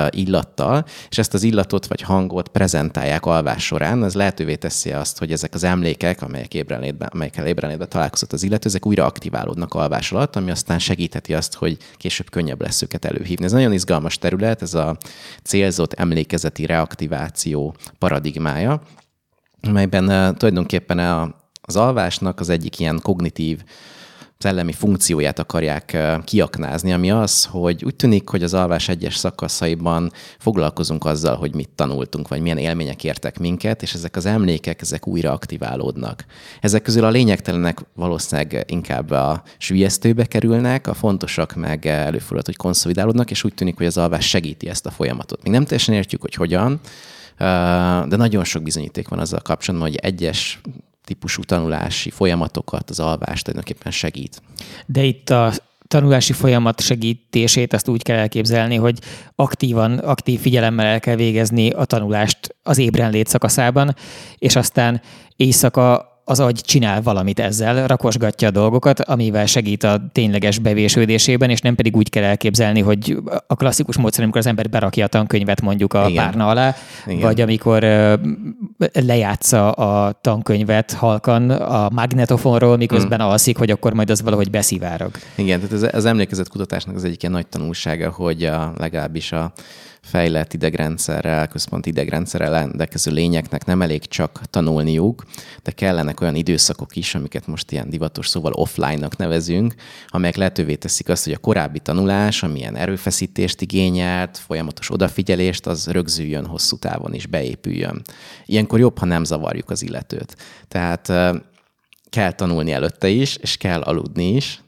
illattal, és ezt az illatot vagy hangot prezentálják alvás során, ez lehetővé teszi azt, hogy ezek az emlékek, amelyek ébrenlétben, amelyekkel ébrenlétben találkozott az illető, ezek újra aktiválódnak alvás alatt, ami aztán segítheti azt, hogy később könnyebb lesz őket előhívni. Ez nagyon izgalmas terület, ez a célzott emlékezeti reaktiváció paradigmája, amelyben tulajdonképpen az alvásnak az egyik ilyen kognitív szellemi funkcióját akarják kiaknázni, ami az, hogy úgy tűnik, hogy az alvás egyes szakaszaiban foglalkozunk azzal, hogy mit tanultunk, vagy milyen élmények értek minket, és ezek az emlékek, ezek újra aktiválódnak. Ezek közül a lényegtelenek valószínűleg inkább a sülyeztőbe kerülnek, a fontosak meg előfordulhat, hogy konszolidálódnak, és úgy tűnik, hogy az alvás segíti ezt a folyamatot. Még nem teljesen értjük, hogy hogyan, de nagyon sok bizonyíték van azzal kapcsolatban, hogy egyes típusú tanulási folyamatokat az alvás tulajdonképpen segít.
De itt a tanulási folyamat segítését azt úgy kell elképzelni, hogy aktívan, aktív figyelemmel el kell végezni a tanulást az ébrenlét szakaszában, és aztán éjszaka az agy csinál valamit ezzel, rakosgatja a dolgokat, amivel segít a tényleges bevésődésében, és nem pedig úgy kell elképzelni, hogy a klasszikus módszer, amikor az ember berakja a tankönyvet mondjuk a Igen. párna alá, Igen. vagy amikor lejátsza a tankönyvet halkan a magnetofonról, miközben hmm. alszik, hogy akkor majd az valahogy beszivárog.
Igen, tehát az, az emlékezett kutatásnak az egyik ilyen nagy tanulsága, hogy a, legalábbis a fejlett idegrendszerrel, központi idegrendszerrel rendelkező lényeknek nem elég csak tanulniuk, de kellenek olyan időszakok is, amiket most ilyen divatos szóval offline-nak nevezünk, amelyek lehetővé teszik azt, hogy a korábbi tanulás, amilyen erőfeszítést igényelt, folyamatos odafigyelést, az rögzüljön hosszú távon is, beépüljön. Ilyenkor jobb, ha nem zavarjuk az illetőt. Tehát kell tanulni előtte is, és kell aludni is,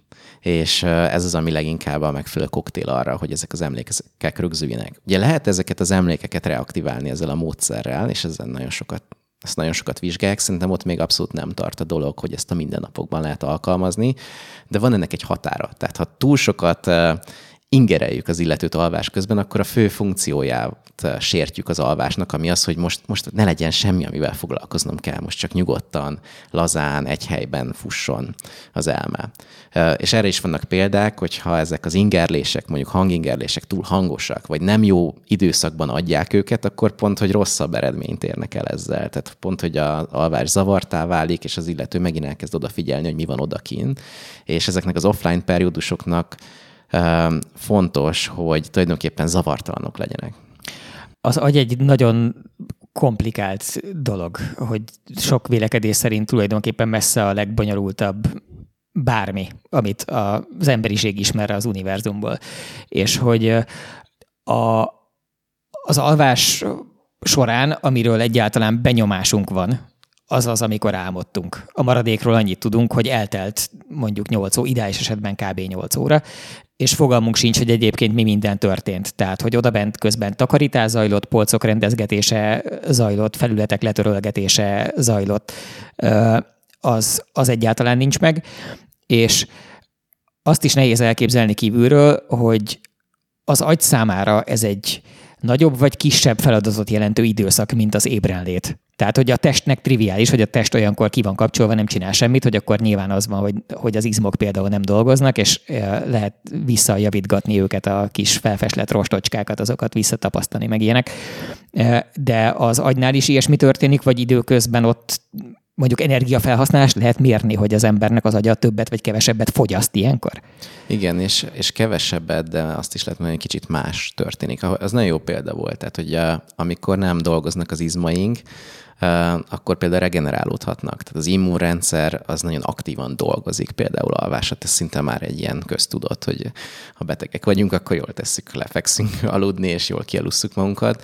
és ez az, ami leginkább a megfelelő koktél arra, hogy ezek az emlékek rögzüljenek. Ugye lehet ezeket az emlékeket reaktiválni ezzel a módszerrel, és ezzel nagyon sokat ezt nagyon sokat vizsgálják, szerintem ott még abszolút nem tart a dolog, hogy ezt a mindennapokban lehet alkalmazni, de van ennek egy határa. Tehát ha túl sokat ingereljük az illetőt alvás közben, akkor a fő funkcióját eh, sértjük az alvásnak, ami az, hogy most, most ne legyen semmi, amivel foglalkoznom kell, most csak nyugodtan, lazán, egy helyben fusson az elme. Eh, és erre is vannak példák, hogyha ezek az ingerlések, mondjuk hangingerlések túl hangosak, vagy nem jó időszakban adják őket, akkor pont, hogy rosszabb eredményt érnek el ezzel. Tehát pont, hogy az alvás zavartá válik, és az illető megint elkezd odafigyelni, hogy mi van odakin. És ezeknek az offline periódusoknak fontos, hogy tulajdonképpen zavartalanok legyenek.
Az agy egy nagyon komplikált dolog, hogy sok vélekedés szerint tulajdonképpen messze a legbonyolultabb bármi, amit az emberiség ismer az univerzumból. És hogy a, az alvás során, amiről egyáltalán benyomásunk van, az az, amikor álmodtunk. A maradékról annyit tudunk, hogy eltelt mondjuk 8 óra, ideális esetben kb. 8 óra, és fogalmunk sincs, hogy egyébként mi minden történt. Tehát, hogy odabent közben takarítás zajlott, polcok rendezgetése zajlott, felületek letörölgetése zajlott, az, az egyáltalán nincs meg. És azt is nehéz elképzelni kívülről, hogy az agy számára ez egy nagyobb vagy kisebb feladatot jelentő időszak, mint az ébrenlét. Tehát, hogy a testnek triviális, hogy a test olyankor ki van kapcsolva, nem csinál semmit, hogy akkor nyilván az van, hogy, hogy az izmok például nem dolgoznak, és lehet visszajavítgatni őket, a kis felfeslett rostocskákat, azokat visszatapasztani, meg ilyenek. De az agynál is ilyesmi történik, vagy időközben ott mondjuk energiafelhasználást lehet mérni, hogy az embernek az agya többet vagy kevesebbet fogyaszt ilyenkor?
Igen, és, és kevesebbet, de azt is lehet mondani, hogy kicsit más történik. Az nagyon jó példa volt, tehát hogy amikor nem dolgoznak az izmaink, akkor például regenerálódhatnak. Tehát az immunrendszer az nagyon aktívan dolgozik, például alvásat, ez szinte már egy ilyen köztudott, hogy ha betegek vagyunk, akkor jól tesszük, lefekszünk aludni, és jól kialusszuk magunkat.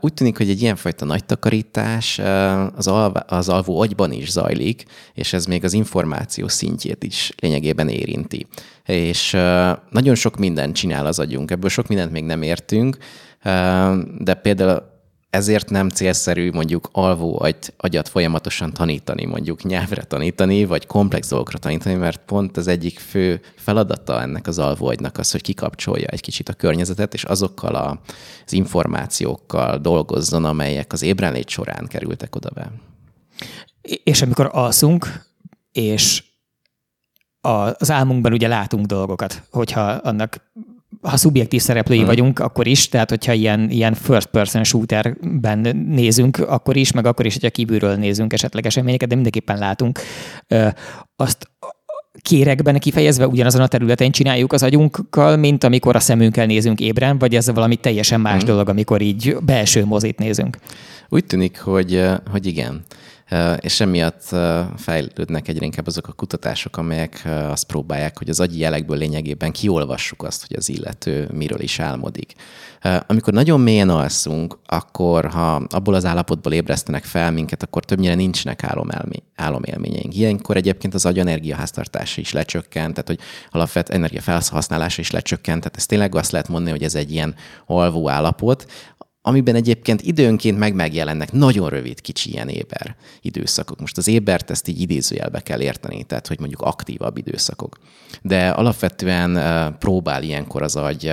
Úgy tűnik, hogy egy ilyenfajta nagy takarítás az, alva, az alvó agyban is zajlik, és ez még az információ szintjét is lényegében érinti. És nagyon sok mindent csinál az agyunk, ebből sok mindent még nem értünk, de például ezért nem célszerű mondjuk alvó agy, agyat folyamatosan tanítani, mondjuk nyelvre tanítani, vagy komplex dolgokra tanítani, mert pont az egyik fő feladata ennek az alvó agynak az, hogy kikapcsolja egy kicsit a környezetet, és azokkal a, az információkkal dolgozzon, amelyek az ébrenlét során kerültek oda be.
És amikor alszunk, és az álmunkban ugye látunk dolgokat, hogyha annak ha szubjektív szereplői hmm. vagyunk, akkor is, tehát hogyha ilyen, ilyen first person shooterben nézünk, akkor is, meg akkor is, hogyha kívülről nézünk esetleg eseményeket, de mindenképpen látunk. Azt kérekben kifejezve ugyanazon a területen csináljuk az agyunkkal, mint amikor a szemünkkel nézünk ébren, vagy ez valami teljesen más hmm. dolog, amikor így belső mozit nézünk?
Úgy tűnik, hogy, hogy igen és emiatt fejlődnek egyre inkább azok a kutatások, amelyek azt próbálják, hogy az agyi jelekből lényegében kiolvassuk azt, hogy az illető miről is álmodik. Amikor nagyon mélyen alszunk, akkor ha abból az állapotból ébresztenek fel minket, akkor többnyire nincsenek álomelmi, álomélményeink. Ilyenkor egyébként az agy energiaháztartása is lecsökkent, tehát hogy alapvet energiafelhasználása is lecsökkent, tehát ez tényleg azt lehet mondani, hogy ez egy ilyen alvó állapot, amiben egyébként időnként meg megjelennek nagyon rövid kicsi ilyen éber időszakok. Most az ébert ezt így idézőjelbe kell érteni, tehát hogy mondjuk aktívabb időszakok. De alapvetően próbál ilyenkor az agy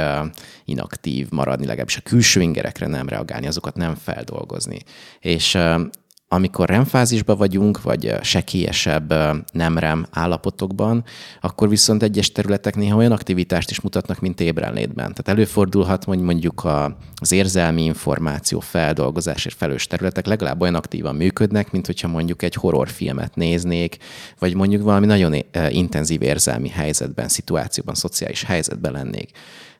inaktív maradni, legalábbis a külső ingerekre nem reagálni, azokat nem feldolgozni. És amikor remfázisban vagyunk, vagy sekélyesebb nem rem állapotokban, akkor viszont egyes területek néha olyan aktivitást is mutatnak, mint ébrenlétben. Tehát előfordulhat, hogy mondjuk az érzelmi információ feldolgozásért felős területek legalább olyan aktívan működnek, mint hogyha mondjuk egy horrorfilmet néznék, vagy mondjuk valami nagyon intenzív érzelmi helyzetben, szituációban, szociális helyzetben lennék.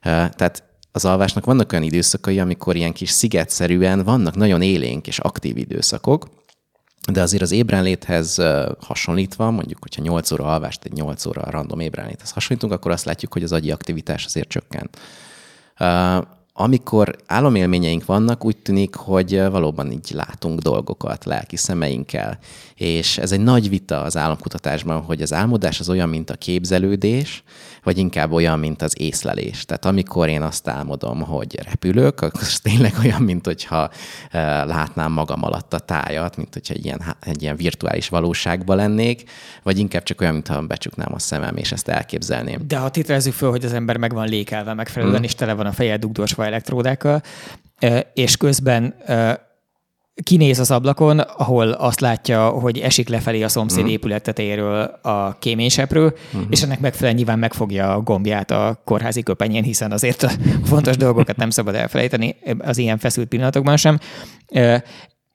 Tehát az alvásnak vannak olyan időszakai, amikor ilyen kis szigetszerűen vannak nagyon élénk és aktív időszakok, de azért az ébrenléthez hasonlítva, mondjuk, hogyha 8 óra alvást egy 8 óra random ébrenléthez hasonlítunk, akkor azt látjuk, hogy az agyi aktivitás azért csökkent amikor álomélményeink vannak, úgy tűnik, hogy valóban így látunk dolgokat lelki szemeinkkel. És ez egy nagy vita az álomkutatásban, hogy az álmodás az olyan, mint a képzelődés, vagy inkább olyan, mint az észlelés. Tehát amikor én azt álmodom, hogy repülök, akkor az tényleg olyan, mint hogyha látnám magam alatt a tájat, mint hogyha egy ilyen, egy ilyen virtuális valóságban lennék, vagy inkább csak olyan, mintha becsuknám a szemem, és ezt elképzelném.
De ha tételezzük föl, hogy az ember meg van lékelve megfelelően, hmm. és tele van a feje dugdosva elektródákkal, és közben kinéz az ablakon, ahol azt látja, hogy esik lefelé a szomszéd mm. épület tetejéről a kéményseprő, mm-hmm. és ennek megfelelően nyilván megfogja a gombját a kórházi köpenyén, hiszen azért a fontos dolgokat nem szabad elfelejteni az ilyen feszült pillanatokban sem.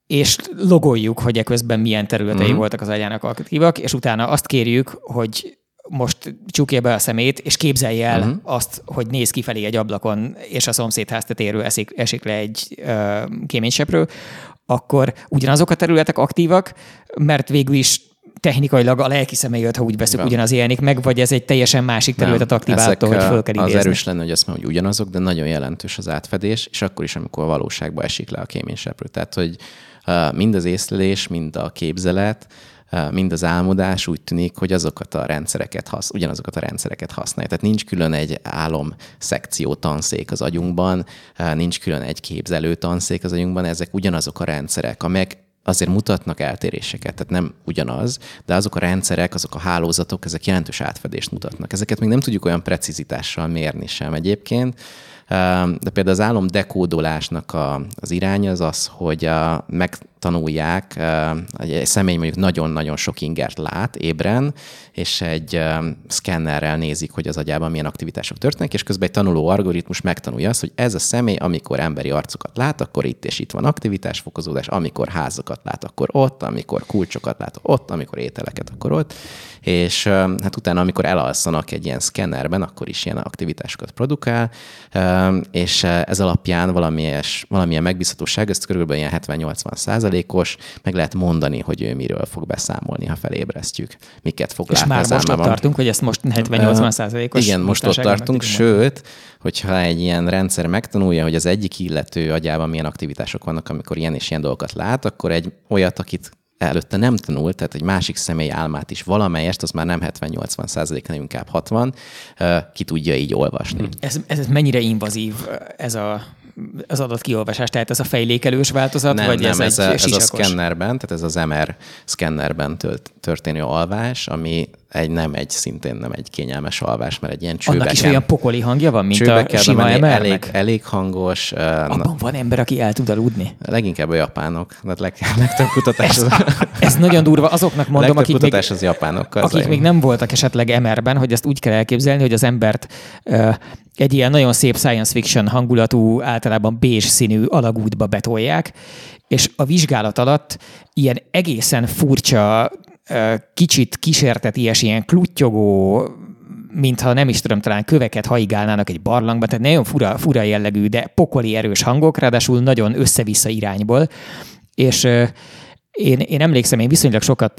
És logoljuk, hogy eközben milyen területei mm. voltak az agyának aktívak, és utána azt kérjük, hogy most csukja be a szemét, és képzelje el uh-huh. azt, hogy néz kifelé egy ablakon, és a szomszédház tetérő esik, esik le egy uh, kéményseprő, akkor ugyanazok a területek aktívak, mert végül is technikailag a lelki személyőt, ha úgy veszük, ugyanaz jelenik meg, vagy ez egy teljesen másik területet aktiválta, hogy föl kell
idézni. Az erős lenne, hogy azt mondom, hogy ugyanazok, de nagyon jelentős az átfedés, és akkor is, amikor a valóságban esik le a kéményseprő. Tehát, hogy mind az észlelés, mind a képzelet, mind az álmodás úgy tűnik, hogy azokat a rendszereket hasz, ugyanazokat a rendszereket használja. Tehát nincs külön egy álom szekció tanszék az agyunkban, nincs külön egy képzelő tanszék az agyunkban, ezek ugyanazok a rendszerek, amelyek azért mutatnak eltéréseket, tehát nem ugyanaz, de azok a rendszerek, azok a hálózatok, ezek jelentős átfedést mutatnak. Ezeket még nem tudjuk olyan precizitással mérni sem egyébként, de például az álom dekódolásnak a, az iránya az az, hogy a, megtanulják, egy személy mondjuk nagyon-nagyon sok ingert lát ébren, és egy szkennerrel nézik, hogy az agyában milyen aktivitások történnek, és közben egy tanuló algoritmus megtanulja azt, hogy ez a személy, amikor emberi arcokat lát, akkor itt és itt van aktivitásfokozódás, amikor házakat lát, akkor ott, amikor kulcsokat lát, ott, amikor ételeket, akkor ott, és hát utána, amikor elalszanak egy ilyen szkennerben, akkor is ilyen aktivitásokat produkál, és ez alapján valamilyen, valamilyen megbízhatóság, ez kb. ilyen 70-80 százalékos, meg lehet mondani, hogy ő miről fog beszámolni, ha felébresztjük, miket fog
és
látni
már most ott tartunk, hogy ezt most 70-80 százalékos
Igen, most ott tartunk, sőt, hogyha egy ilyen rendszer megtanulja, hogy az egyik illető agyában milyen aktivitások vannak, amikor ilyen és ilyen dolgokat lát, akkor egy olyat, akit előtte nem tanult, tehát egy másik személy álmát is valamelyest, az már nem 70-80 százalék, hanem inkább 60, ki tudja így olvasni.
Ez, ez mennyire invazív ez a az adat kiolvasás, tehát ez a fejlékelős változat,
nem,
vagy
nem,
ez,
ez,
egy
a, ez a szkennerben, tehát ez az MR szkennerben történő alvás, ami egy nem egy, szintén nem egy kényelmes alvás, mert egy ilyen csőbe
Annak is olyan pokoli hangja van, mint a sima MR-nek?
elég, elég hangos.
Abban van ember, aki el tud aludni?
Leginkább a japánok. Tehát leg, legtöbb kutatás
ez, ez nagyon durva. Azoknak mondom, akik,
kutatás
még,
az japánokkal.
akik még nem voltak esetleg MR-ben, hogy ezt úgy kell elképzelni, hogy az embert uh, egy ilyen nagyon szép science fiction hangulatú, általában bézs színű alagútba betolják, és a vizsgálat alatt ilyen egészen furcsa, kicsit kísérteties, ilyen kluttyogó, mintha nem is tudom, talán köveket haigálnának egy barlangba, tehát nagyon fura, fura jellegű, de pokoli erős hangok, ráadásul nagyon össze-vissza irányból, és én, én emlékszem, én viszonylag sokat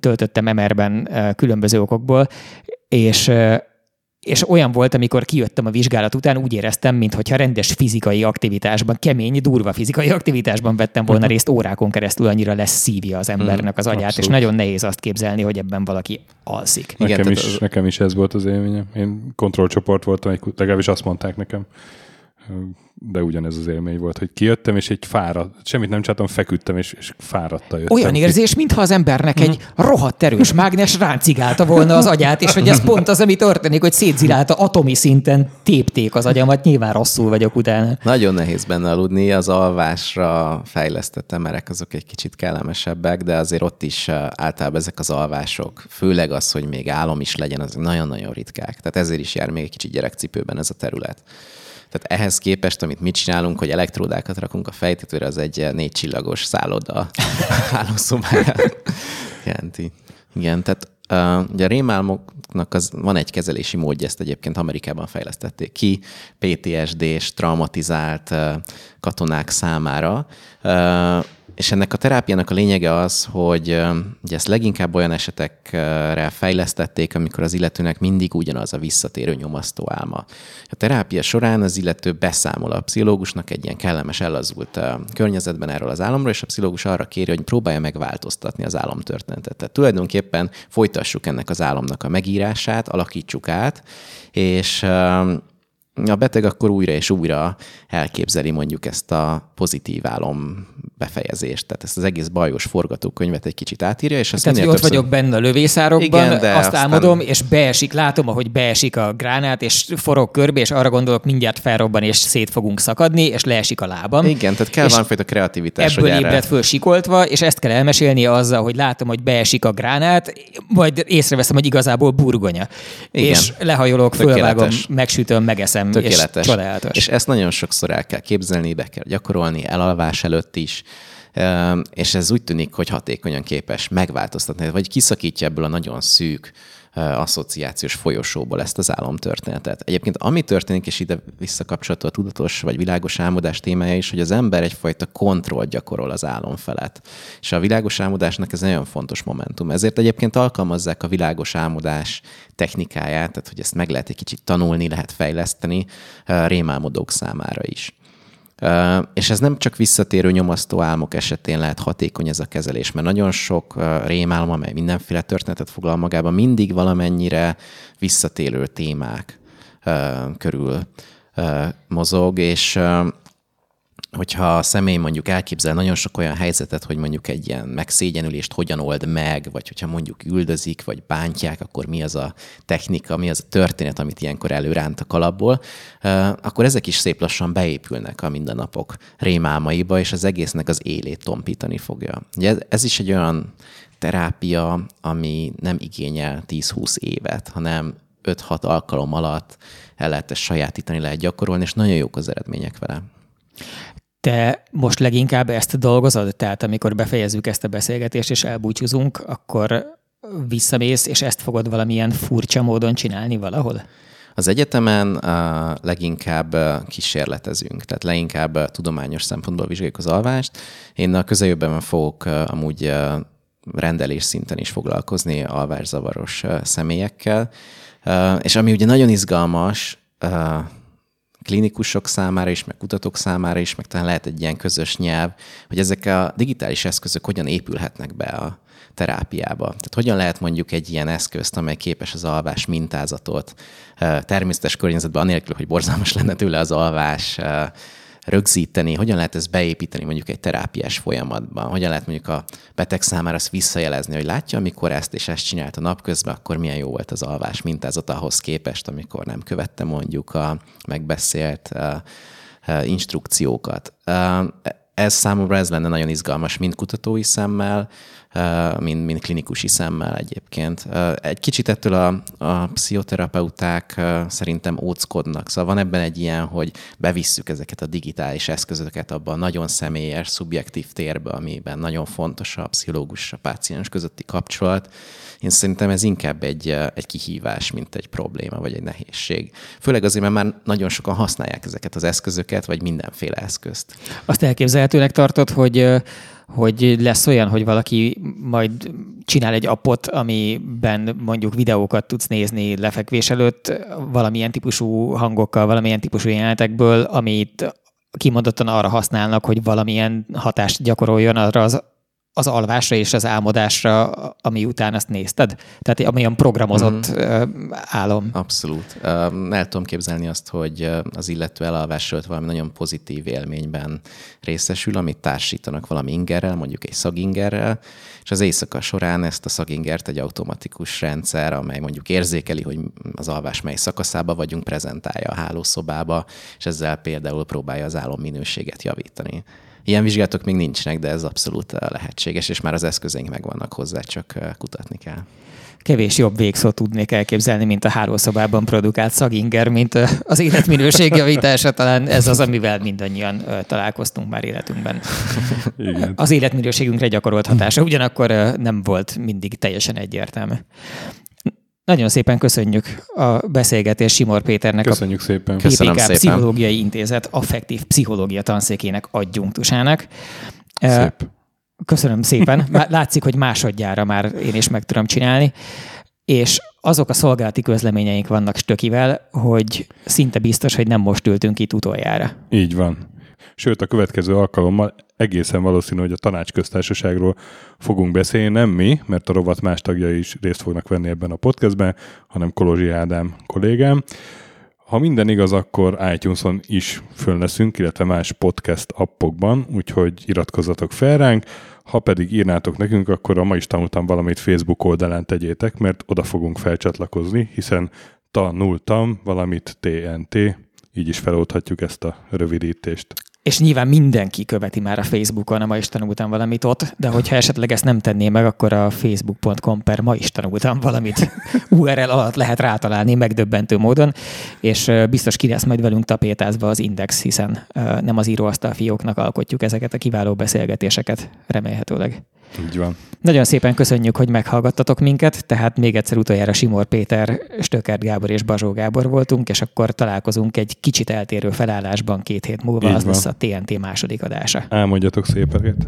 töltöttem MR-ben különböző okokból, és és olyan volt, amikor kijöttem a vizsgálat után, úgy éreztem, mintha rendes fizikai aktivitásban, kemény, durva fizikai aktivitásban vettem volna uh-huh. részt órákon keresztül, annyira lesz szívja az embernek az agyát, Abszolút. és nagyon nehéz azt képzelni, hogy ebben valaki alszik.
Nekem, Igen, is, az... nekem is ez volt az élményem. Én kontrollcsoport voltam, legalábbis azt mondták nekem de ugyanez az élmény volt, hogy kijöttem, és egy fáradt, semmit nem csináltam, feküdtem, és, és fáradta jöttem.
Olyan
ki.
érzés, mintha az embernek egy mhm. rohadt erős mágnes ráncigálta volna az agyát, és hogy ez pont az, ami történik, hogy szétzilálta atomi szinten tépték az agyamat, nyilván rosszul vagyok utána.
Nagyon nehéz benne aludni, az alvásra fejlesztett emerek azok egy kicsit kellemesebbek, de azért ott is általában ezek az alvások, főleg az, hogy még álom is legyen, az nagyon-nagyon ritkák. Tehát ezért is jár még egy kicsit gyerekcipőben ez a terület. Tehát ehhez képest, amit mit csinálunk, hogy elektródákat rakunk a fejtetőre, az egy négy csillagos szálloda hálószobáját jelenti. Igen, tehát Uh, ugye a rémálmoknak az, van egy kezelési módja, ezt egyébként Amerikában fejlesztették ki, PTSD-s, traumatizált uh, katonák számára. Uh, és ennek a terápiának a lényege az, hogy ugye ezt leginkább olyan esetekre fejlesztették, amikor az illetőnek mindig ugyanaz a visszatérő nyomasztó álma. A terápia során az illető beszámol a pszichológusnak egy ilyen kellemes, ellazult környezetben erről az álomról, és a pszichológus arra kéri, hogy próbálja megváltoztatni az álomtörténetet. Tehát tulajdonképpen folytassuk ennek az álomnak a megírását, alakítsuk át, és a beteg akkor újra és újra elképzeli mondjuk ezt a pozitív álom befejezést. Tehát ezt az egész bajos forgatókönyvet egy kicsit átírja, és azt
Tehát, hogy ott többször... vagyok benne a lövészárokban, Igen, de azt aztán... álmodom, és beesik, látom, ahogy beesik a gránát, és forog körbe, és arra gondolok, mindjárt felrobban, és szét fogunk szakadni, és leesik a lábam.
Igen, tehát kell valamifajta kreativitás.
Ebből ébredt erre... föl sikoltva, és ezt kell elmesélni azzal, hogy látom, hogy beesik a gránát, majd észreveszem, hogy igazából burgonya. Igen. És lehajolok, fölvágom, megsütöm, megeszem, Tökéletes. és csodálatos.
És ezt nagyon sokszor el kell képzelni, be kell gyakorolni, elalvás előtt is és ez úgy tűnik, hogy hatékonyan képes megváltoztatni, vagy kiszakítja ebből a nagyon szűk asszociációs folyosóból ezt az álomtörténetet. Egyébként ami történik, és ide visszakapcsolható a tudatos vagy világos álmodás témája is, hogy az ember egyfajta kontroll gyakorol az álom felett. És a világos álmodásnak ez nagyon fontos momentum. Ezért egyébként alkalmazzák a világos álmodás technikáját, tehát hogy ezt meg lehet egy kicsit tanulni, lehet fejleszteni rémálmodók számára is. És ez nem csak visszatérő nyomasztó álmok esetén lehet hatékony ez a kezelés, mert nagyon sok rémálom, amely mindenféle történetet foglal magában, mindig valamennyire visszatérő témák körül mozog, és hogyha a személy mondjuk elképzel nagyon sok olyan helyzetet, hogy mondjuk egy ilyen megszégyenülést hogyan old meg, vagy hogyha mondjuk üldözik, vagy bántják, akkor mi az a technika, mi az a történet, amit ilyenkor előránt a kalapból, akkor ezek is szép lassan beépülnek a mindennapok rémálmaiba, és az egésznek az élét tompítani fogja. Ugye ez is egy olyan terápia, ami nem igényel 10-20 évet, hanem 5-6 alkalom alatt el lehet ezt sajátítani, lehet gyakorolni, és nagyon jók az eredmények vele.
Te most leginkább ezt dolgozod? Tehát amikor befejezzük ezt a beszélgetést és elbúcsúzunk, akkor visszamész, és ezt fogod valamilyen furcsa módon csinálni valahol?
Az egyetemen leginkább uh, kísérletezünk, tehát leginkább tudományos szempontból vizsgáljuk az alvást. Én a közeljövőben fogok uh, amúgy rendelés szinten is foglalkozni alvászavaros uh, személyekkel, és ami ugye nagyon izgalmas, klinikusok számára is, meg kutatók számára is, meg talán lehet egy ilyen közös nyelv, hogy ezek a digitális eszközök hogyan épülhetnek be a terápiába. Tehát hogyan lehet mondjuk egy ilyen eszközt, amely képes az alvás mintázatot természetes környezetben, anélkül, hogy borzalmas lenne tőle az alvás, rögzíteni, hogyan lehet ezt beépíteni mondjuk egy terápiás folyamatban, hogyan lehet mondjuk a beteg számára azt visszajelezni, hogy látja, amikor ezt és ezt csinált a napközben, akkor milyen jó volt az alvás mintázat ahhoz képest, amikor nem követte mondjuk a megbeszélt instrukciókat. Ez számomra ez lenne nagyon izgalmas, mind kutatói szemmel, mint, mint klinikusi szemmel egyébként. Egy kicsit ettől a, a pszichoterapeuták szerintem óckodnak. Szóval van ebben egy ilyen, hogy bevisszük ezeket a digitális eszközöket abban a nagyon személyes, szubjektív térbe, amiben nagyon fontos a pszichológus a páciens közötti kapcsolat. Én szerintem ez inkább egy, egy kihívás, mint egy probléma, vagy egy nehézség. Főleg azért, mert már nagyon sokan használják ezeket az eszközöket, vagy mindenféle eszközt.
Azt elképzelhetőnek tartod, hogy hogy lesz olyan, hogy valaki majd csinál egy appot, amiben mondjuk videókat tudsz nézni lefekvés előtt, valamilyen típusú hangokkal, valamilyen típusú jelenetekből, amit kimondottan arra használnak, hogy valamilyen hatást gyakoroljon arra az az alvásra és az álmodásra, ami után azt nézted? Tehát amilyen programozott mm. álom.
Abszolút. El tudom képzelni azt, hogy az illető elalvás valami nagyon pozitív élményben részesül, amit társítanak valami ingerrel, mondjuk egy szagingerrel, és az éjszaka során ezt a szagingert egy automatikus rendszer, amely mondjuk érzékeli, hogy az alvás mely szakaszába vagyunk, prezentálja a hálószobába, és ezzel például próbálja az álom minőséget javítani. Ilyen vizsgálatok még nincsenek, de ez abszolút eh, lehetséges, és már az eszközeink megvannak hozzá, csak eh, kutatni kell.
Kevés jobb végszót tudnék elképzelni, mint a hálószobában produkált szaginger, mint eh, az életminőség javítása. Talán ez az, amivel mindannyian találkoztunk már életünkben. Igen. Az életminőségünkre gyakorolt hatása ugyanakkor nem volt mindig teljesen egyértelmű. Nagyon szépen köszönjük a beszélgetés Simor Péternek.
Köszönjük a szépen.
PPK Köszönöm szépen. Pszichológiai Intézet affektív pszichológia tanszékének adjunktusának. Szép. Köszönöm szépen. Látszik, hogy másodjára már én is meg tudom csinálni. És azok a szolgálati közleményeink vannak Stökivel, hogy szinte biztos, hogy nem most ültünk itt utoljára.
Így van. Sőt, a következő alkalommal egészen valószínű, hogy a tanácsköztársaságról fogunk beszélni, nem mi, mert a rovat más tagjai is részt fognak venni ebben a podcastben, hanem Kolozsi Ádám kollégám. Ha minden igaz, akkor iTunes-on is föl leszünk, illetve más podcast appokban, úgyhogy iratkozzatok fel ránk. Ha pedig írnátok nekünk, akkor a ma is tanultam valamit Facebook oldalán tegyétek, mert oda fogunk felcsatlakozni, hiszen tanultam valamit TNT, így is feloldhatjuk ezt a rövidítést
és nyilván mindenki követi már a Facebookon, a ma is tanultam valamit ott, de hogyha esetleg ezt nem tenné meg, akkor a facebook.com per ma is tanultam valamit URL alatt lehet rátalálni megdöbbentő módon, és biztos ki lesz majd velünk tapétázva az Index, hiszen nem az íróasztal fióknak alkotjuk ezeket a kiváló beszélgetéseket, remélhetőleg.
Így van.
Nagyon szépen köszönjük, hogy meghallgattatok minket, tehát még egyszer utoljára Simor Péter, Stökert Gábor és Bazsó Gábor voltunk, és akkor találkozunk egy kicsit eltérő felállásban két hét múlva,
Így
az
van.
lesz a TNT második adása.
Elmondjatok szépeket.